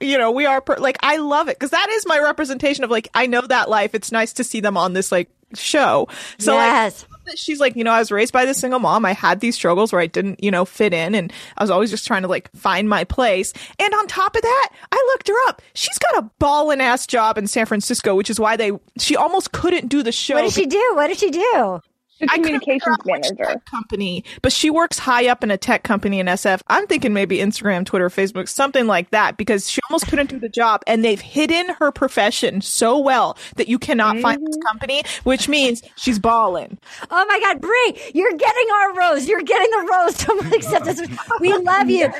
you know, we are, per-. like, I love it because that is my representation of, like, I know that life. It's nice to see them on this, like, show. So, Yes. like, she's like, you know, I was raised by this single mom. I had these struggles where I didn't, you know, fit in and I was always just trying to like find my place. And on top of that, I looked her up. She's got a ballin' ass job in San Francisco, which is why they, she almost couldn't do the show. What did she do? What did she do? I communications manager company, but she works high up in a tech company in SF. I'm thinking maybe Instagram, Twitter, Facebook, something like that, because she almost couldn't do the job, and they've hidden her profession so well that you cannot find this mm-hmm. company, which means she's balling. Oh my God, Bri, you're getting our rose. You're getting the rose. Don't accept this. We love you.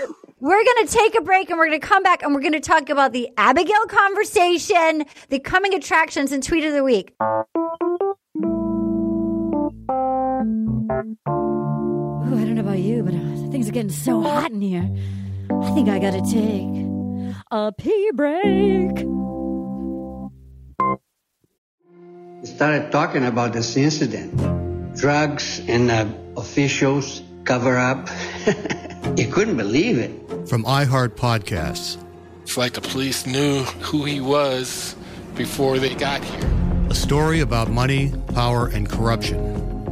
We're going to take a break and we're going to come back and we're going to talk about the Abigail conversation, the coming attractions, and tweet of the week. Ooh, I don't know about you, but uh, things are getting so hot in here. I think I got to take a pee break. We started talking about this incident. Drugs and uh, officials cover up. you couldn't believe it. From iHeart Podcasts. It's like the police knew who he was before they got here. A story about money, power, and corruption.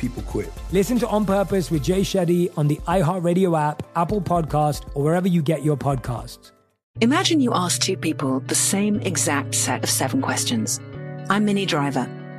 People quit. Listen to On Purpose with Jay Shetty on the iHeartRadio app, Apple Podcast, or wherever you get your podcasts. Imagine you ask two people the same exact set of seven questions. I'm Minnie Driver,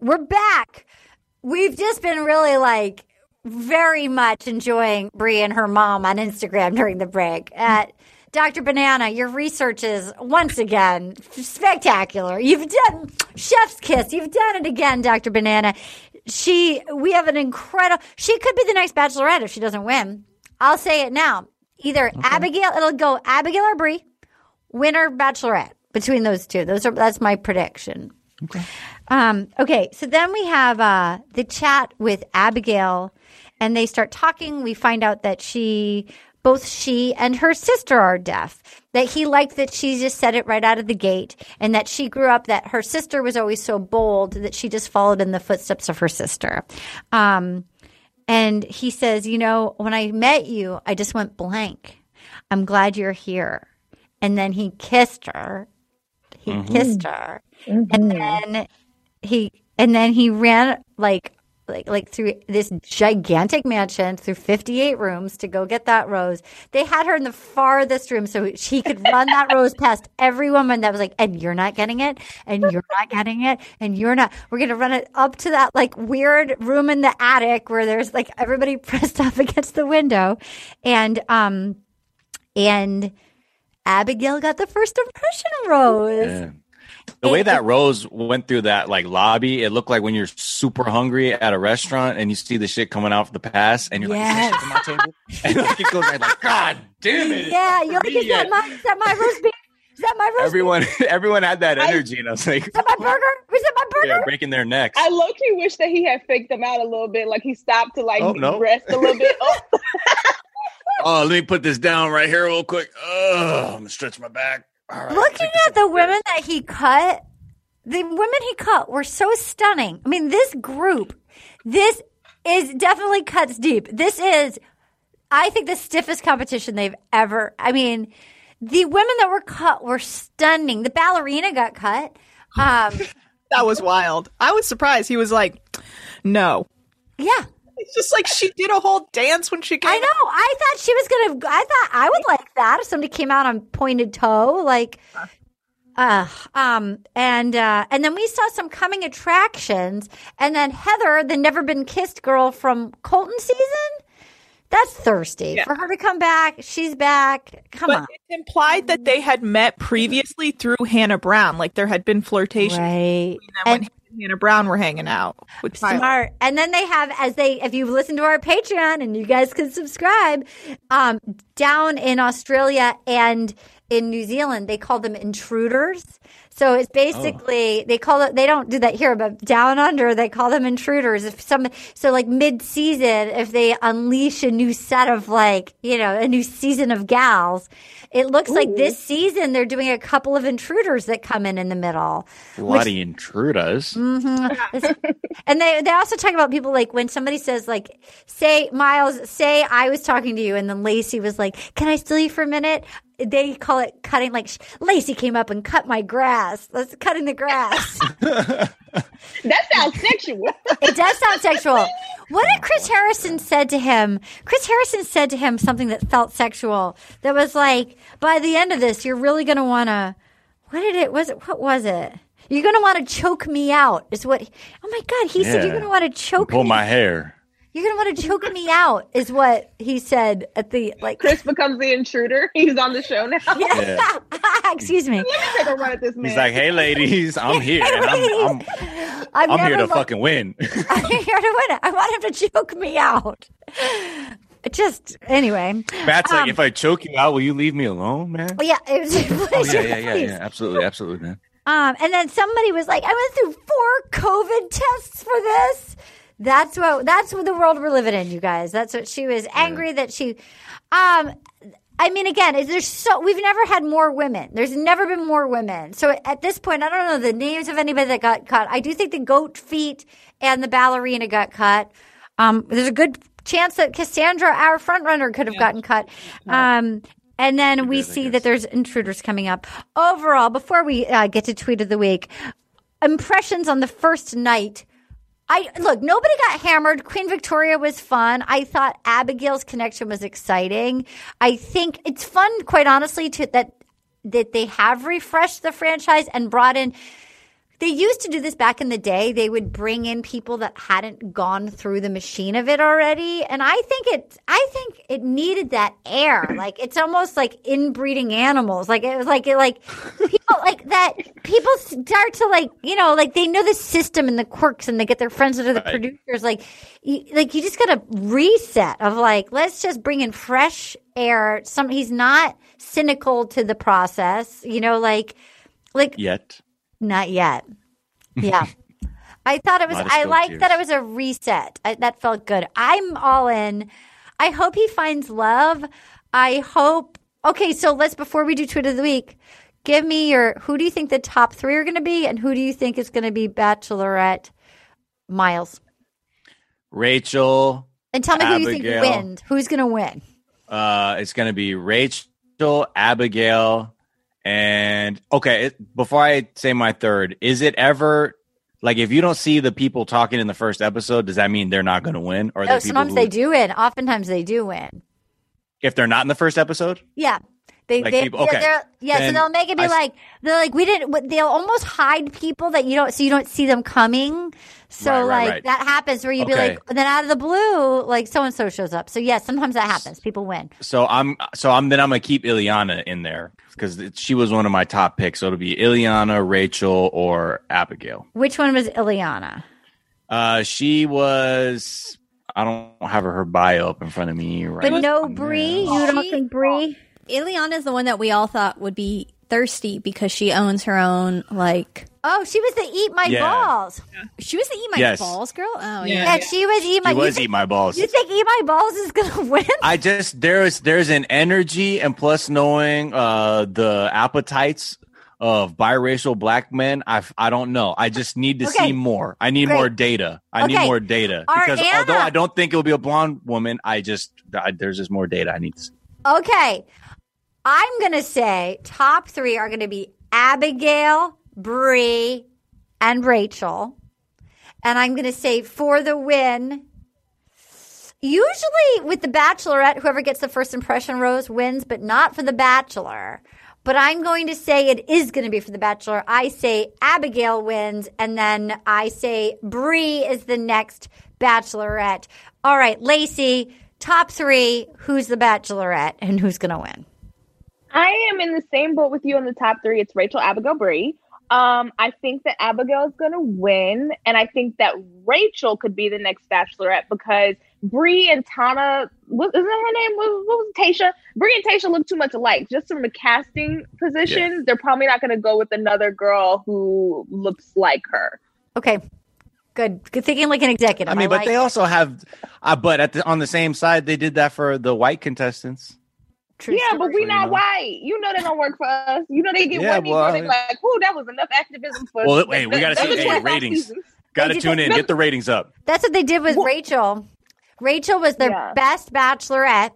We're back. we've just been really like very much enjoying Bri and her mom on Instagram during the break. At Dr. Banana, your research is once again spectacular. You've done chef's kiss. You've done it again, Dr. Banana. She, we have an incredible. She could be the next Bachelorette if she doesn't win. I'll say it now. Either Abigail, it'll go Abigail or Bri, winner Bachelorette between those two. Those are that's my prediction. Okay. Um, okay, so then we have uh, the chat with Abigail, and they start talking. We find out that she, both she and her sister are deaf. That he liked that she just said it right out of the gate, and that she grew up that her sister was always so bold that she just followed in the footsteps of her sister. Um, and he says, You know, when I met you, I just went blank. I'm glad you're here. And then he kissed her. He Mhm. kissed her. And then he and then he ran like like like through this gigantic mansion through 58 rooms to go get that rose. They had her in the farthest room so she could run that rose past every woman that was like, and you're not getting it, and you're not getting it, and you're not. We're gonna run it up to that like weird room in the attic where there's like everybody pressed up against the window, and um, and Abigail got the first impression rose. Yeah. The way that Rose went through that like lobby, it looked like when you're super hungry at a restaurant and you see the shit coming off the pass, and you're Yes. like, "Is that shit on my table?" And like, it goes right like, "God damn it!" Yeah, you're like, is that my is that my roast beef? Is that my roast Everyone, everyone had that energy, and I was like. Is that my burger? Is that my burger? yeah, breaking their necks. I low key wish that he had faked them out a little bit, like he stopped to like Oh, no. rest a little bit. Oh, Oh, let me put this down right here real quick. Oh, I'm gonna stretch my back. Right. Looking at the women that he cut, the women he cut were so stunning. I mean, this group, this is definitely cuts deep. This is, I think, the stiffest competition they've ever. I mean, the women that were cut were stunning. The ballerina got cut. Um, That was wild. I was surprised. He was like, "No." Yeah. It's just like she did a whole dance when she came. I know. I thought she was gonna. I thought I would like that if somebody came out on pointed toe, like. Uh, um, and uh, and then we saw some coming attractions, and then Heather, the never been kissed girl from Colton season. That's thirsty for her to come back. She's back. Come but on. it implied that they had met previously through Hannah Brown. Like there had been flirtation right. between them when and Hannah Brown were hanging out with Tyler. Smart. And then they have, as they, if you've listened to our Patreon and you guys can subscribe, um, down in Australia and in New Zealand, they call them intruders. So it's basically they call it. They don't do that here, but down under they call them intruders. If some so like mid season, if they unleash a new set of like you know a new season of gals, it looks like this season they're doing a couple of intruders that come in in the middle. Bloody intruders. hmm and they they also talk about people like when somebody says like, say Miles, say I was talking to you, and then Laci was like, "Can I steal you for a minute?" They call it cutting. Like Laci came up and cut my grass. That's cutting the grass. that sounds sexual. it does sound sexual. What did Chris Harrison said to him? Chris Harrison said to him something that felt sexual. That was like, by the end of this, you're really going to want to. What did it? Was it? What was it? You're going to want to choke me out. Is what? Oh my God! He said you're going to want to choke. Me. Pull me my hair. You're gonna want to choke me out, is what he said at the like. Chris becomes the intruder. He's on the show now. Yeah. Excuse me. Let me take a run at this man. He's like, "Hey, ladies, I'm here, and I'm, I'm, I've I'm here to lo- fucking win." I'm here to win it. I want him to choke me out. Just anyway. Matt's Um, like, "If I choke you out, will you leave me alone, man?" well, yeah, it was. Oh yeah, yeah, yeah, please. yeah. Absolutely, absolutely, man. Um, and then somebody was like, "I went through four COVID tests for this." That's what. That's what the world we're living in, you guys. That's what she was angry that she. Um, I mean, again, there's so we've never had more women. There's never been more women. So at this point, I don't know the names of anybody that got cut. I do think the goat feet and the ballerina got cut. Um, there's a good chance that Cassandra, our front runner, could have gotten cut. Um, and then we see that there's intruders coming up. Overall, before we uh, get to tweet of the week, impressions on the first night. I look, nobody got hammered. Queen Victoria was fun. I thought Abigail's connection was exciting. I think it's fun, quite honestly, to that that they have refreshed the franchise and brought in they used to do this back in the day. They would bring in people that hadn't gone through the machine of it already, and I think it. I think it needed that air. Like it's almost like inbreeding animals. Like it was like it like people like that. People start to like you know like they know the system and the quirks, and they get their friends that are the Right. producers. Like you, like you just got to reset of like let's just bring in fresh air. Some he's not cynical to the process. You know like like Yet. Not yet. Yeah. I thought it was, I liked that it was a reset. I, that felt good. I'm all in. I hope he finds love. I hope. Okay, so let's, before we do tweet of the week, give me your, who do you think the top three are going to be and who do you think is going to be Bachelorette Miles? Rachel. And tell me who you think wins. Who's going to win? Uh, it's gonna be Rachel, Abigail, and okay. It, before I say my third, is it ever like if you don't see the people talking in the first episode, does that mean they're not gonna win? Or No, sometimes who- they do win. Oftentimes they do win. if they're not in the first episode? Yeah. They, Like they, people- they're- okay. they're- yeah, Then so they'll make it be I s- like they're like we didn't. They'll almost hide people that you don't, so you don't see them coming. So Right, right, like right. that happens where you'd be Okay. like, then out of the blue, like so and so shows up. So yes, sometimes that happens. People win. So I'm so I'm then I'm gonna keep Ileana in there because she was one of my top picks. So it'll be Ileana, Rachel, or Abigail. Which one was Ileana? Uh, she was. I don't have her, her bio up in front of me right. But no Bri. You don't think Bri? Ileana's the one that we all thought would be thirsty because she owns her own like. Oh, she was the eat my Yeah. balls. She was the eat my Yes. balls girl. Oh Yeah, yeah. she was eat my. She you was think- eat my balls. You think eat my balls is gonna win? I just there's there's an energy and plus knowing uh the appetites of biracial black men. I I don't know. I just need to Okay. see more. I need Great. more data. I need Okay. more data Our because although I don't think it will be a blonde woman, I just I, there's just more data I need to see. Okay. I'm going to say top three are going to be Abigail, Bri, and Rachel. And I'm going to say for the win. Usually with the Bachelorette, whoever gets the first impression rose wins, but not for the Bachelor. But I'm going to say it is going to be for the Bachelor. I say Abigail wins, and then I say Bri is the next Bachelorette. All right, Laci, top three. Who's the Bachelorette and who's going to win? I am in the same boat with you on the top three. It's Rachel, Abigail, Bri. Um, I think that Abigail is going to win, and I think that Rachel could be the next Bachelorette because Bri and Tana, what isn't that her name? What, what was it, Tayshia? Bri and Tayshia look too much alike. Just from a casting position, they're probably not going to go with another girl who looks like her. Okay, good. Good thinking like an executive. I mean, but like they it. also have, uh, but at the, on the same side, they did that for the white contestants. Yeah, but we you not white. You know they don't work for us. You know they get Yeah, one people well, and they like, "Ooh, that was enough activism for." Us. Well, wait, we got to see other hey, ratings. Got to tune did- in, get the ratings up. That's what they did with Rachel. Rachel was the Yeah. best bachelorette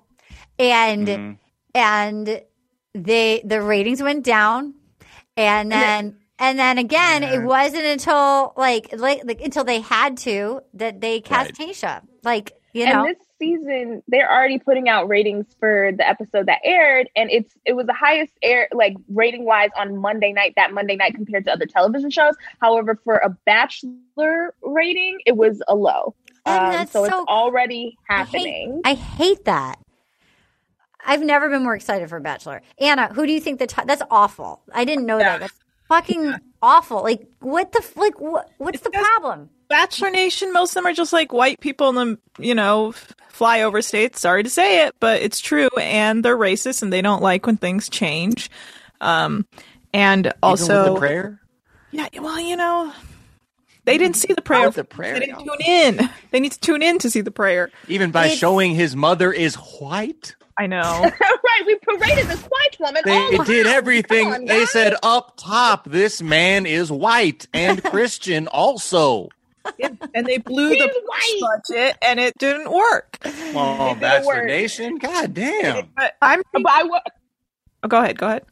and Mhm. and they the ratings went down and then and then again it wasn't until like, like like until they had to that they cast Tayshia. Like, you know. and this season they're already putting out ratings for the episode that aired and it's it was the highest air like rating wise on monday night that monday night compared to other television shows however for a bachelor rating it was a low Um, so, so- it's already I hate- happening I hate that. I've never been more excited for Bachelor. Anna, who do you think the top? That's awful. I didn't know that. That's fucking awful. Like, what the like? What, what's the problem? Bachelor Nation, most of them are just like white people in the, you know, flyover states. Sorry to say it, but it's true. And they're racist and they don't like when things change. Um, and also, Even with the prayer. yeah, well, you know, they didn't see the prayer. the prayer, They didn't tune in. They need to tune in to see the prayer. Even by It's- showing his mother is white. I know. right we paraded this white woman They all it did everything. On, they guys. said up top, this man is white and Christian also. And they blew the He's budget and it didn't work. Oh, didn't Bachelor. Nation. God damn. But I'm. but I wa- Oh, go ahead. Go ahead.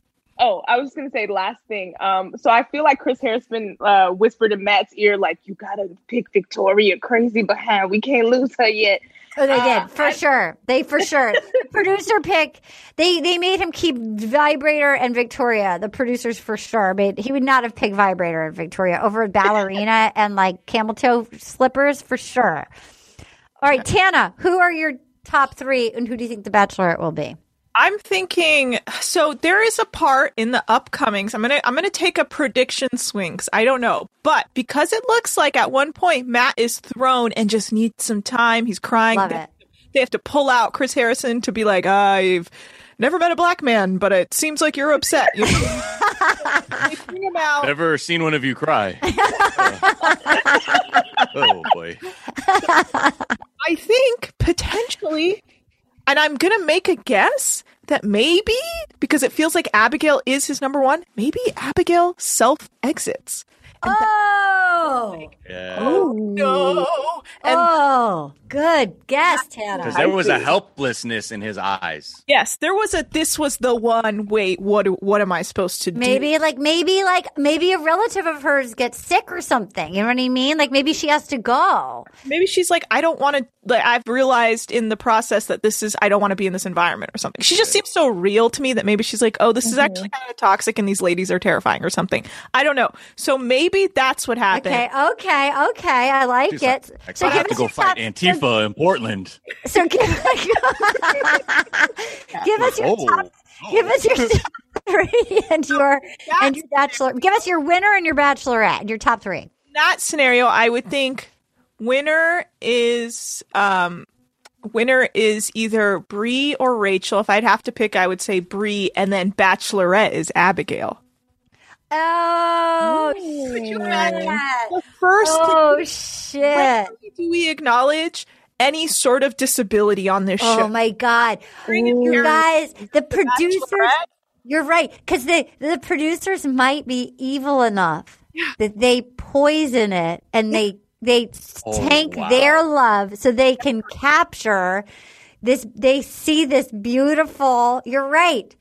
Oh, I was just gonna say the last thing. Um, so I feel like Chris Harrison uh, whispered in Matt's ear, like, "You gotta pick Victoria, crazy behind. We can't lose her yet." Oh, they Uh, did for sure. They for sure. producer pick. They they made him keep Vibrator and Victoria. The producers for sure made. He would not have picked Vibrator and Victoria over ballerina and like camel toe slippers for sure. All right, Tana, who are your top three, and who do you think the Bachelorette will be? I'm thinking so there is a part in the upcomings. I'm gonna I'm gonna take a prediction swings. I don't know. But because it looks like at one point Matt is thrown and just needs some time, he's crying. Love they, it. they have to pull out Chris Harrison to be like, I've never met a black man, but it seems like you're upset. You know? bring him out. Never seen one of you cry. Oh, oh boy. I think potentially, and I'm going to make a guess that maybe, because it feels like Abigail is his number one, maybe Abigail self exits. Oh, Yeah. Oh, no. And oh, good guess, Tana. Because there was a helplessness in his eyes. yes, there was a this was the one. Wait, what what am I supposed to do? Maybe like maybe like maybe a relative of hers gets sick or something. You know what I mean? Like maybe she has to go. Maybe she's like, I don't want to. Like, I've realized in the process that this is, I don't want to be in this environment or something. She just seems so real to me that maybe she's like, oh, this is actually mm-hmm. kind of toxic and these ladies are terrifying or something. I don't know. So maybe that's what happened. Okay, okay, okay. I like She's it. like, so I have to go your fight top, Antifa in Portland. So give, give us your Oh. top. Give us your top three and your and your bachelor. Give us your winner and your bachelorette and your top three. In that scenario, I would think winner is, um, winner is either Bri or Rachel. If I'd have to pick, I would say Bri, and then Bachelorette is Abigail. Oh, Could you shit. imagine the first? Oh shit. Do we acknowledge any sort of disability on this show? Oh my god, you guys, the producers. You're right, because the the producers might be evil enough that they poison it and they they Oh, tank wow. their love so they can capture this. They see this beautiful. You're right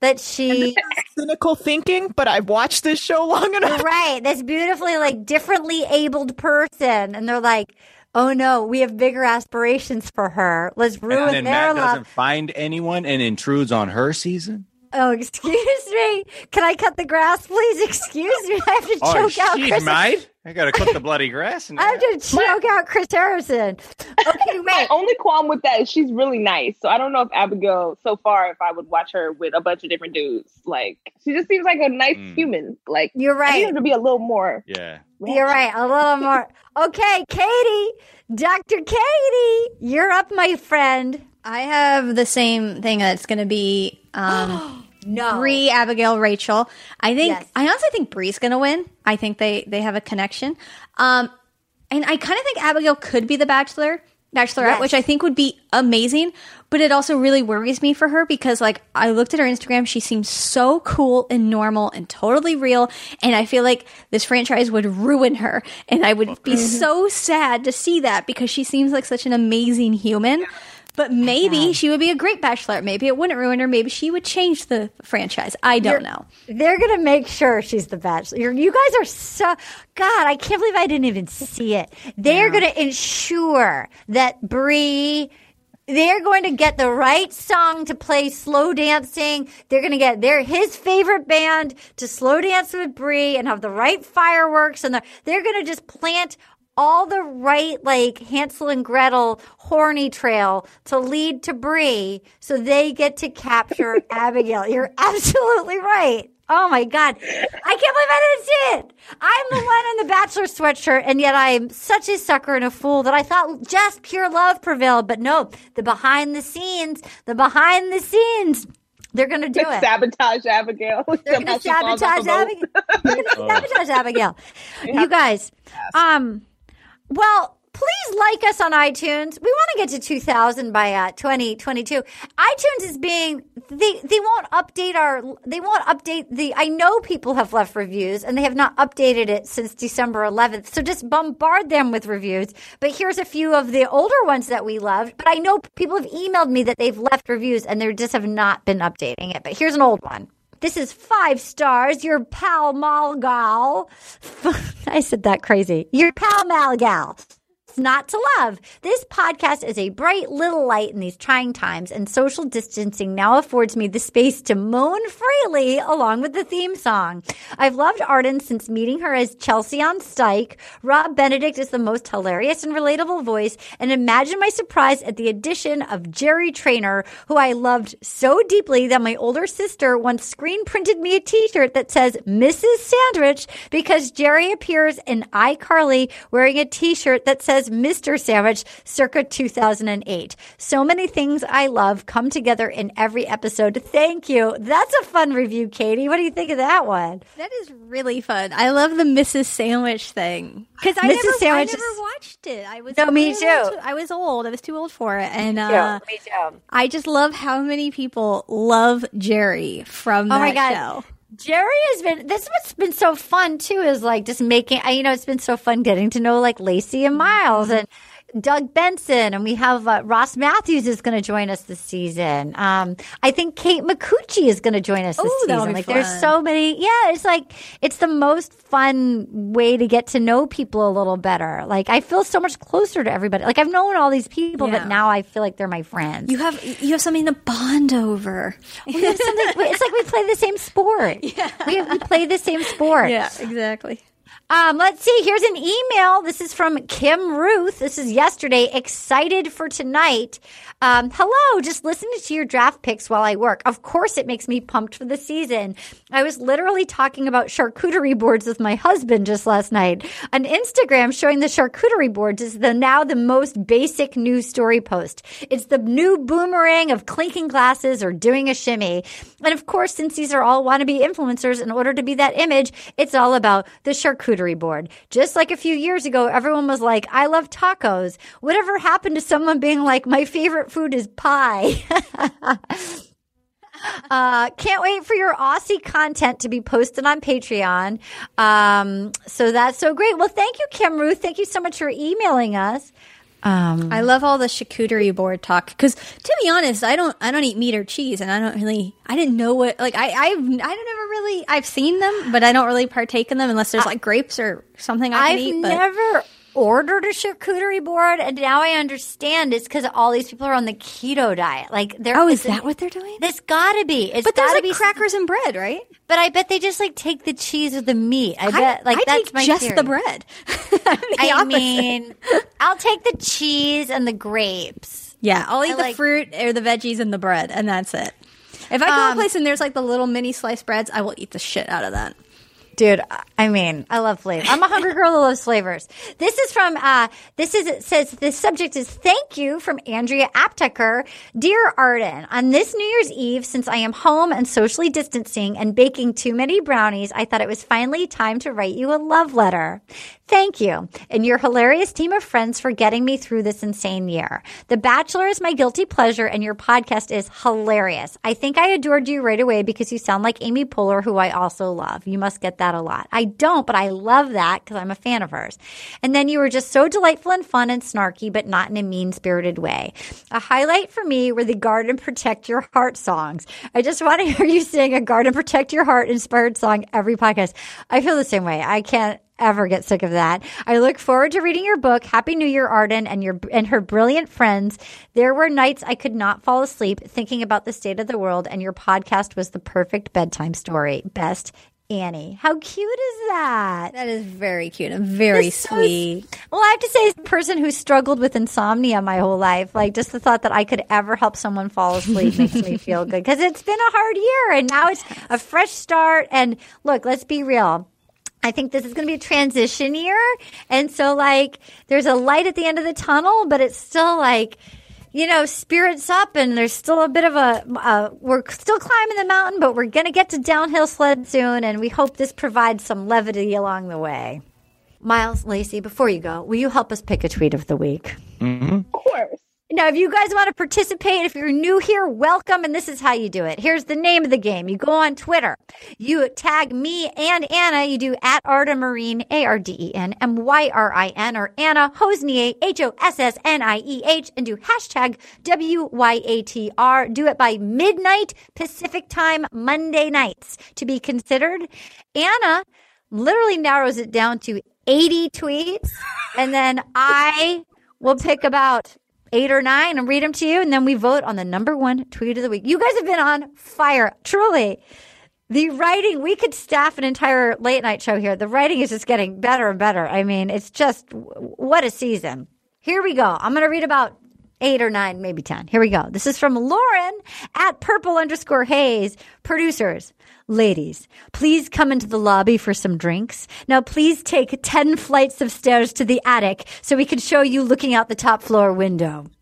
that she. cynical thinking, but I've watched this show long enough. Right. This beautifully, like, differently abled person. And they're like, oh no, we have bigger aspirations for her. Let's ruin and then their Matt love. doesn't find anyone and intrudes on her season. Oh, excuse me. Can I cut the grass, please? Excuse me. I have to Oh, choke out she's Chris. mate. I gotta cut the bloody grass. And I have to choke out Chris Harrison. Okay, My only qualm with that is she's really nice. So I don't know if Abigail, so far, if I would watch her with a bunch of different dudes. Like she just seems like a nice Mm. human. Like You're right. I need right. her to be a little more. Yeah. You're right. A little more. Okay, Katie, Dr. Katie, you're up, my friend. I have the same thing that's going to be um, no. Bri, Abigail, Rachel. I think Yes. I honestly think Bri's to win. I think they they have a connection. Um, and I kind of think Abigail could be the Bachelor, Bachelorette, Yes. which I think would be amazing. But it also really worries me for her because, like, I looked at her Instagram. She seems so cool and normal and totally real. And I feel like this franchise would ruin her. And I would be so sad to see that because she seems like such an amazing human. But maybe she would be a great bachelor. Maybe it wouldn't ruin her. Maybe she would change the franchise. I don't You're- know. They're gonna make sure she's the bachelor. You're, you guys are so God. I can't believe I didn't even see it. They're gonna ensure that Bri. They're going to get the right song to play slow dancing. They're going to get their his favorite band to slow dance with Bri and have the right fireworks, and they're, they're going to just plant all the right like Hansel and Gretel horny trail to lead to Bri so they get to capture Abigail. You're absolutely right. Oh my God. I can't believe I didn't see it. I'm the one in the bachelor sweatshirt, and yet I'm such a sucker and a fool that I thought just pure love prevailed. But no, the behind the scenes, the behind the scenes, they're going to do it. Sabotage Abigail. They're going to sabotage Abigail. They're going to sabotage Abigail. You guys, um, well, please like us on iTunes. We want to get to 2000 by uh, 2022. iTunes is being they they won't update our they won't update the I know people have left reviews and they have not updated it since December 11th. So just bombard them with reviews. But here's a few of the older ones that we loved. But I know people have emailed me that they've left reviews and they just have not been updating it. But here's an old one. This is five stars. Your pal Malgal. I said that crazy. Your pal Malgal not to love. This podcast is a bright little light in these trying times, and social distancing now affords me the space to moan freely along with the theme song. I've loved Arden since meeting her as Chelsea on Stike. Rob Benedict is the most hilarious and relatable voice, and imagine my surprise at the addition of Jerry Trainer, who I loved so deeply that my older sister once screen printed me a t-shirt that says Mrs. Sandwich because Jerry appears in iCarly wearing a t-shirt that says Mr. Sandwich circa 2008. So many things I love come together in every episode. Thank you. That's a fun review, Katie. What do you think of that one? That is really fun. I love the Mrs. Sandwich thing because I never, Sandwich I never watched it. I was No, me old. too. I was old. I was too old for it, and Me too. uh, Me too. I just love how many people love Jerry from Oh that my God. show. Jerry has been. This what's been so fun too is like just making. You know, it's been so fun getting to know like Laci and Miles and Doug Benson, and we have uh, Ross Mathews is going to join us this season. Um, I think Kate Micucci is going to join us this Ooh, season. Like, there's so many. Yeah, it's like it's the most fun way to get to know people a little better. Like, I feel so much closer to everybody. Like, I've known all these people, Yeah. but now I feel like they're my friends. You have you have something to bond over. We have something. it's like we play the same sport. Yeah, we, we play the same sport. Yeah, exactly. Um, let's see. Here's an email. This is from Kim Ruth. This is yesterday. Excited for tonight. Um, hello. Just listening to your draft picks while I work. Of course, it makes me pumped for the season. I was literally talking about charcuterie boards with my husband just last night. On Instagram, showing the charcuterie boards is the now the most basic news story post. It's the new boomerang of clinking glasses or doing a shimmy. And of course, since these are all wannabe influencers, in order to be that image, it's all about the charcuterie board. Just like a few years ago, everyone was like, I love tacos. Whatever happened to someone being like, my favorite food is pie? Uh, can't wait for your Aussie content to be posted on Patreon. Um, so that's so great. Well, thank you, Kim Ruth. Thank you so much for emailing us. Um, I love all the charcuterie board talk because, to be honest, I don't I don't eat meat or cheese, and I don't really I didn't know what like I I've I don't ever really I've seen them, but I don't really partake in them unless there's like grapes or something I I've can eat. But never ordered a charcuterie board, and now I understand it's because all these people are on the keto diet. Like, they're Oh, is that what they're doing? This gotta be. It's But there's, gotta like, be crackers and bread, right? But I bet they just like take the cheese or the meat. I bet like I that's take my just theory. the bread. I opposite. mean, I'll take the cheese and the grapes. Yeah, I'll eat I the like- fruit or the veggies and the bread, and that's it. If I go to a Um, place and there's like the little mini sliced breads, I will eat the shit out of that. Dude, I mean, I love flavor. I'm a hungry girl who loves flavors. This is from, uh, this is, it says, the subject is thank you from Andrea Apteker. Dear Arden, on this New Year's Eve, since I am home and socially distancing and baking too many brownies, I thought it was finally time to write you a love letter. Thank you and your hilarious team of friends for getting me through this insane year. The Bachelor is my guilty pleasure and your podcast is hilarious. I think I adored you right away because you sound like Amy Poehler, who I also love. You must get that a lot. I don't, but I love that because I'm a fan of hers. And then you were just so delightful and fun and snarky, but not in a mean spirited way. A highlight for me were the Guard and Protect Your Heart songs. I just want to hear you sing a Guard and Protect Your Heart inspired song every podcast. I feel the same way. I can't ever get sick of that. I look forward to reading your book. Happy New Year, Arden, and your and her brilliant friends. There were nights I could not fall asleep thinking about the state of the world, and your podcast was the perfect bedtime story. Best. Annie, how cute is that? That is very cute and very It's so sweet. Well, I have to say, as a person who struggled with insomnia my whole life, like just the thought that I could ever help someone fall asleep makes me feel good because it's been a hard year and now it's a fresh start. And look, let's be real. I think this is going to be a transition year. And so, like, there's a light at the end of the tunnel, but it's still like, you know, spirits up, and there's still a bit of a, uh, we're still climbing the mountain, but we're going to get to downhill sled soon. And we hope this provides some levity along the way. Miles Laci, before you go, will you help us pick a tweet of the week? Mm-hmm. Of course. Now, if you guys want to participate, if you're new here, welcome. And this is how you do it. Here's the name of the game. You go on Twitter. You tag me and Anna. You do at Arden Myrin, A-R-D-E-N, M-Y-R-I-N, or Anna Hossnieh, H-O-S-S-N-I-E-H, and do hashtag W-Y-A-T-R. Do it by midnight Pacific time, Monday nights to be considered. Anna literally narrows it down to 80 tweets. And then I will pick about eight or nine and read them to you. And then we vote on the number one tweet of the week. You guys have been on fire, truly. The writing, we could staff an entire late night show here. The writing is just getting better and better. I mean, it's just what a season. Here we go. I'm going to read about eight or nine, maybe 10. Here we go. This is from Lauren at purple underscore haze. Producers, ladies, please come into the lobby for some drinks. Now, please take 10 flights of stairs to the attic so we can show you looking out the top floor window.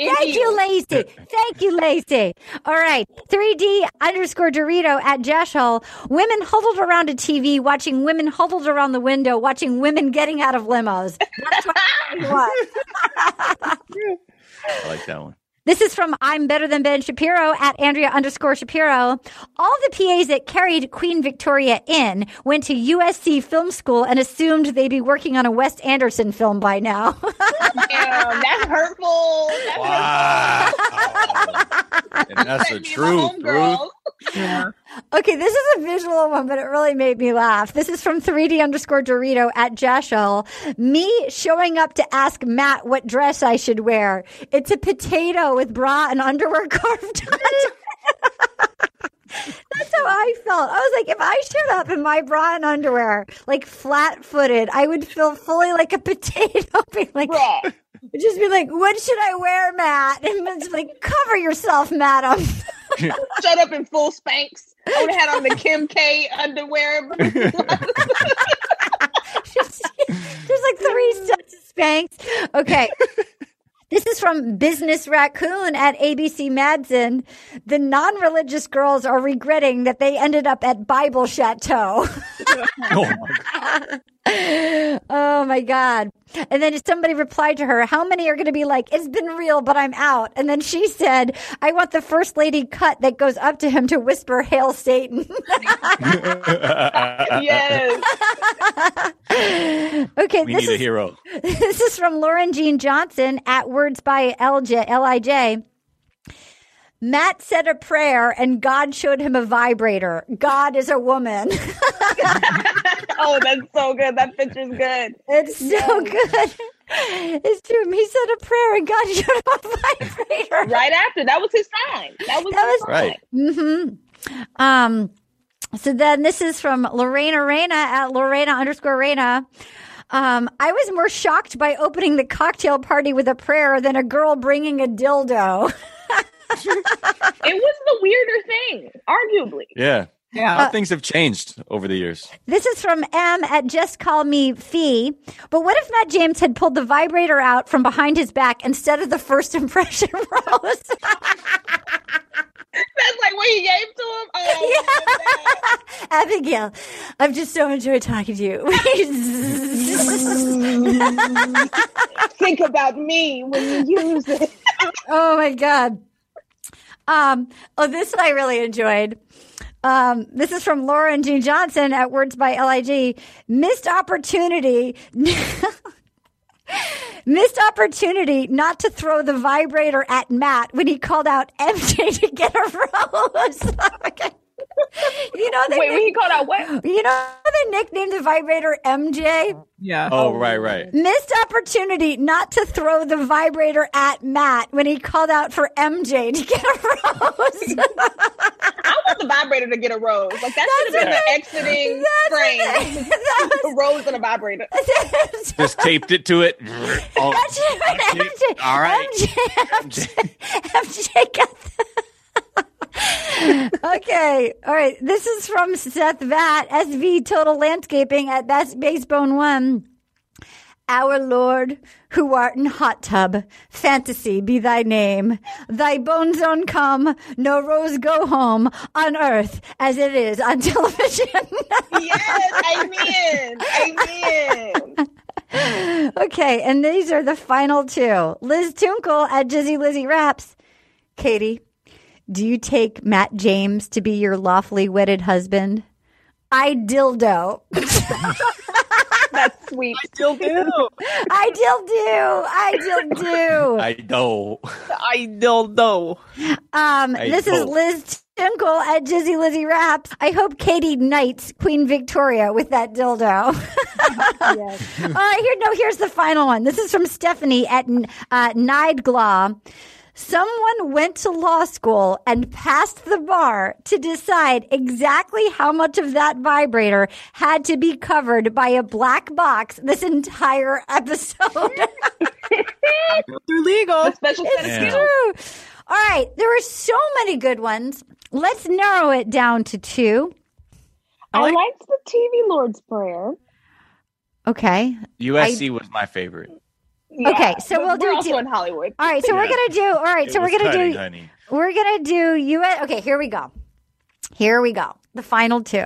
Thank you, Laci. Thank you, Laci. All right. 3D underscore Dorito at Jeshel. Women huddled around a TV, watching women huddled around the window, watching women getting out of limos. That's what I like that one. This is from I'm Better Than Ben Shapiro at Andrea underscore Shapiro. All the PAs that carried Queen Victoria in went to USC film school and assumed they'd be working on a Wes Anderson film by now. Damn, that's hurtful. That's Wow. and that's the truth, truth. Okay, this is a visual one, but it really made me laugh. This is from 3D underscore Dorito at Jashel. Me showing up to ask Matt what dress I should wear. It's a potato with bra and underwear carved on it. That's how I felt. I was like, if I showed up in my bra and underwear, like flat footed, I would feel fully like a potato. Being like, just be like, what should I wear, Matt? And it's like, cover yourself, madam. Shut up in full Spanx. I would have had on the Kim K underwear. There's like three sets of Spanx. Okay. This is from Business Raccoon at ABC Madsen. The non religious girls are regretting that they ended up at Bible Chateau. Oh, oh my God. And then somebody replied to her, How many are going to be like, It's been real, but I'm out? And then she said, I want the first lady cut that goes up to him to whisper, Hail Satan. yes. Okay, We this need a hero. this is from Lauren Jean Johnson at Words by LJ, LIJ. Matt said a prayer and God showed him a vibrator. God is a woman. oh, that's so good. That picture's good. It's so good. It's true. He said a prayer and God showed him a vibrator. Right after. That was his sign. That was his sign. Mm-hmm. Um, so then this is from Lorena Reina at Lorena underscore Reina. Um, I was more shocked by opening the cocktail party with a prayer than a girl bringing a dildo. It was the weirder thing, arguably. Yeah. Yeah. How things have changed over the years. This is from M at Just Call Me Fee. But what if Matt James had pulled the vibrator out from behind his back instead of the first impression rose? That's like what he gave to him. Oh, Abigail, I've just so enjoyed talking to you. Think about me when you use it. oh my god. Um, oh, this I really enjoyed. Um, this is from Laura and Jean Johnson at Words by Lig. Missed opportunity. Missed opportunity not to throw the vibrator at Matt when he called out MJ to get a rose. Okay. You know, they Wait, when he called out what? You know, they nicknamed the vibrator MJ. Yeah. Oh, right, right. Missed opportunity not to throw the vibrator at Matt when he called out for MJ to get a rose. I want the vibrator to get a rose. Like that should have been the exiting frame. a rose and a vibrator. Just taped it to it. Oh, That should have been MJ. all right. MJ, MJ got okay. All right. This is from Seth Vat, SV Total Landscaping at Bas- Basebone One. Our Lord, who art in hot tub, fantasy be thy name. Thy bone zone come, no rose go home, on earth as it is on television. yes, amen. Amen. Okay, and these are the final two. Liz Tunkle at Jizzy Lizzy Raps. Katie, do you take Matt James to be your lawfully wedded husband? I dildo. That's sweet. I still do. I dildo. I dildo. I know. I dildo. Um, I this is hope. Liz Tinkle at Jizzy Lizzy Raps. I hope Katie knights Queen Victoria with that dildo. All right, here. No, here's the final one. This is from Stephanie at uh, Nideglaw. Someone went to law school and passed the bar to decide exactly how much of that vibrator had to be covered by a black box this entire episode. They're legal. special It's Yeah. true. All right, there were so many good ones. Let's narrow it down to two. I liked the TV Lord's Prayer. Okay. USC was my favorite. Yeah, okay, so but we'll we're do. also in Hollywood. All right, so we're gonna do. All right, It so we're gonna cutting, do. honey. We're gonna do U.S. Okay, here we go. Here we go. The final two.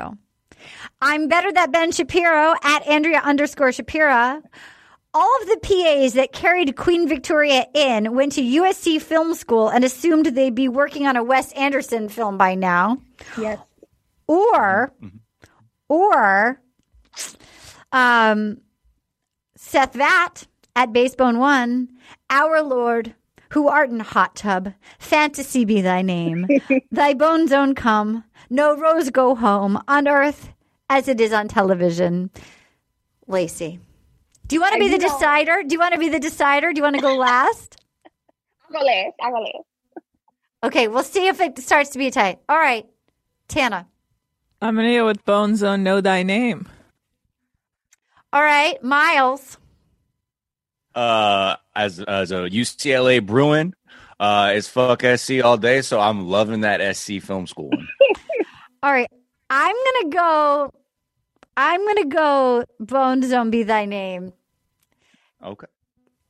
I'm better than Ben Shapiro at Andrea underscore Shapiro. All of the PAs that carried Queen Victoria in went to USC Film School and assumed they'd be working on a Wes Anderson film by now. Yes. Or, or, um, Seth Vatt at Basebone One, our Lord, who art in hot tub, fantasy be thy name, thy bones own come, no rose go home on earth as it is on television. Laci, do you want to be the know- decider? Do you want to be the decider? Do you want to go last? I'll go last. I'll go last. Okay, we'll see if it starts to be tight. All right, Tana. I'm gonna go with Bone Zone. Know thy name. All right, Miles. Uh, as as a UCLA Bruin, uh, it's fuck SC all day. So I'm loving that SC film school one. All right, I'm gonna go. I'm gonna go. Bone Zone be thy name. Okay.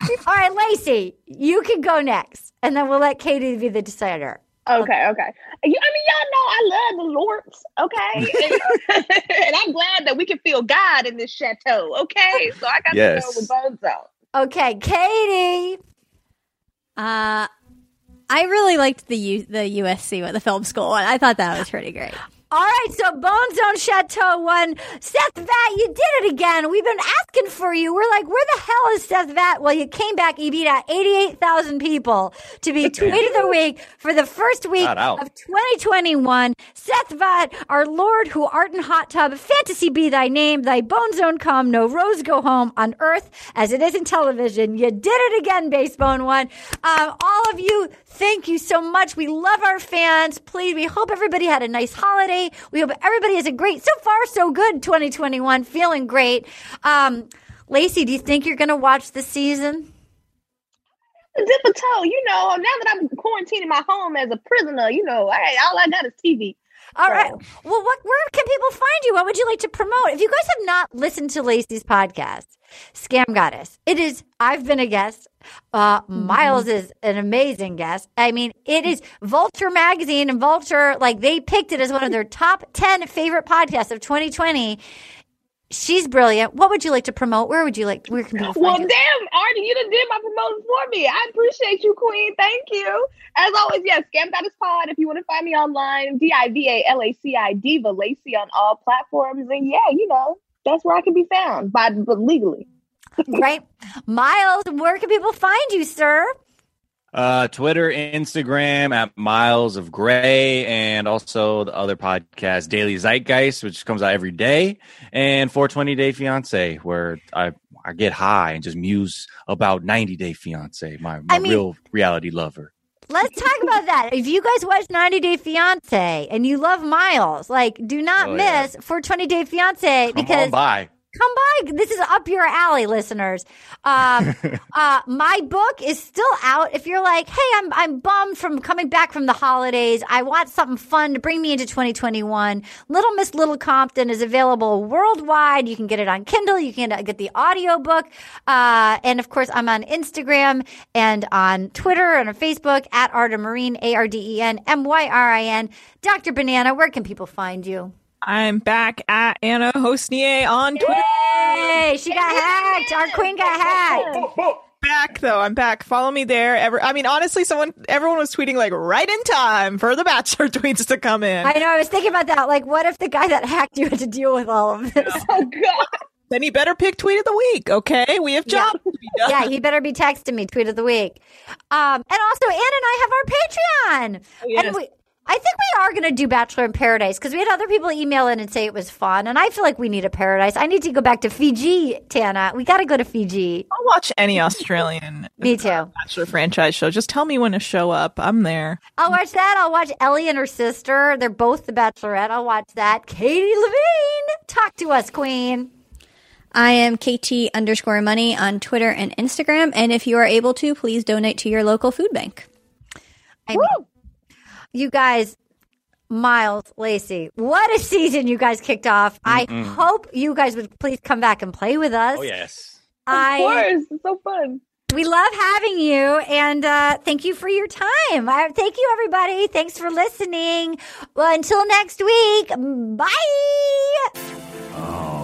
All right, Laci, you can go next, and then we'll let Katie be the decider. Okay, okay. You, I mean, y'all know I love the Lords, okay? and, and I'm glad that we can feel God in this chateau, okay? So I got to Yes. go with Bozo. Okay, Katie. Uh, I really liked the U- the USC with the film school one. I thought that was pretty great. All right, so Bone Zone Chateau won. Seth Vat, you did it again. We've been asking for you. We're like, where the hell is Seth Vat? Well, you came back. You beat out 88,000 people to be Tweet of the Week for the first week of 2021. Seth Vat, our Lord who art in hot tub, fantasy be thy name, thy bone zone come, no rose go home on earth as it is in television. You did it again, Basebone One. Um, all of you, thank you so much. We love our fans. Please, we hope everybody had a nice holiday. We hope everybody has a great, so far, so good 2021. Feeling great. Um, Laci, do you think you're going to watch the season? Dip a toe, you know, now that I'm quarantining my home as a prisoner, you know, I, all I got is TV. All right. Well, what, where can people find you? What would you like to promote? If you guys have not listened to Laci's podcast, Scam Goddess, it is, I've been a guest. Uh, Miles is an amazing guest. I mean, it is Vulture Magazine and Vulture, like they picked it as one of their top 10 favorite podcasts of 2020. She's brilliant. What would you like to promote? Where would you like, where can people find Well, you? damn, Artie, you done did my promotion for me. I appreciate you, Queen. Thank you. As always, yes, Scam Goddess Pod. If you want to find me online, D I V A L A C I Diva Laci on all platforms. And yeah, you know, that's where I can be found, by but legally. Right? Miles, where can people find you, sir? Uh, Twitter, Instagram at Miles of Gray, and also the other podcast, Daily Zeitgeist, which comes out every day, and 420 Day Fiance, where I I get high and just muse about 90 Day Fiance, my, my I mean- real reality lover. Let's talk about that. If you guys watch 90 Day Fiance and you love Miles, like do not Oh, miss for 20 Day Fiance Come because on by. Come by. This is up your alley, listeners. Um, uh, my book is still out. If you're like, hey, I'm I'm bummed from coming back from the holidays. I want something fun to bring me into 2021. Little Miss Little Compton is available worldwide. You can get it on Kindle. You can get the audiobook. Uh, and of course, I'm on Instagram and on Twitter and on Facebook at Arden Myrin, A R D E N M Y R I N. Dr. Banana, where can people find you? I'm back at Anna Hossnieh on Twitter. Yay! She got hacked. Our queen got hacked. Back though, I'm back. Follow me there. Ever, I mean, honestly, someone, everyone was tweeting like right in time for the Bachelor tweets to come in. I know. I was thinking about that. Like, what if the guy that hacked you had to deal with all of this? Oh God! Then he better pick tweet of the week. Okay, we have jobs. to be done. yeah, he better be texting me tweet of the week. Um, and also, Ann and I have our Patreon, yes. and we. I think we are going to do Bachelor in Paradise because we had other people email in and say it was fun, and I feel like we need a paradise. I need to go back to Fiji, Tana. We got to go to Fiji. I'll watch any Australian Me too. Uh, Bachelor franchise show. Just tell me when to show up. I'm there. I'll watch that. I'll watch Ellie and her sister. They're both the Bachelorette. I'll watch that. Katie Levine, talk to us, Queen. I am KT underscore money on Twitter and Instagram. And if you are able to, please donate to your local food bank. I mean, you guys, Miles, Laci, what a season you guys kicked off. I Mm-mm. hope you guys would please come back and play with us. Oh yes. I, Of course, it's so fun. We love having you, and uh, thank you for your time. I, thank you, everybody. Thanks for listening. Well, until next week, bye. Oh,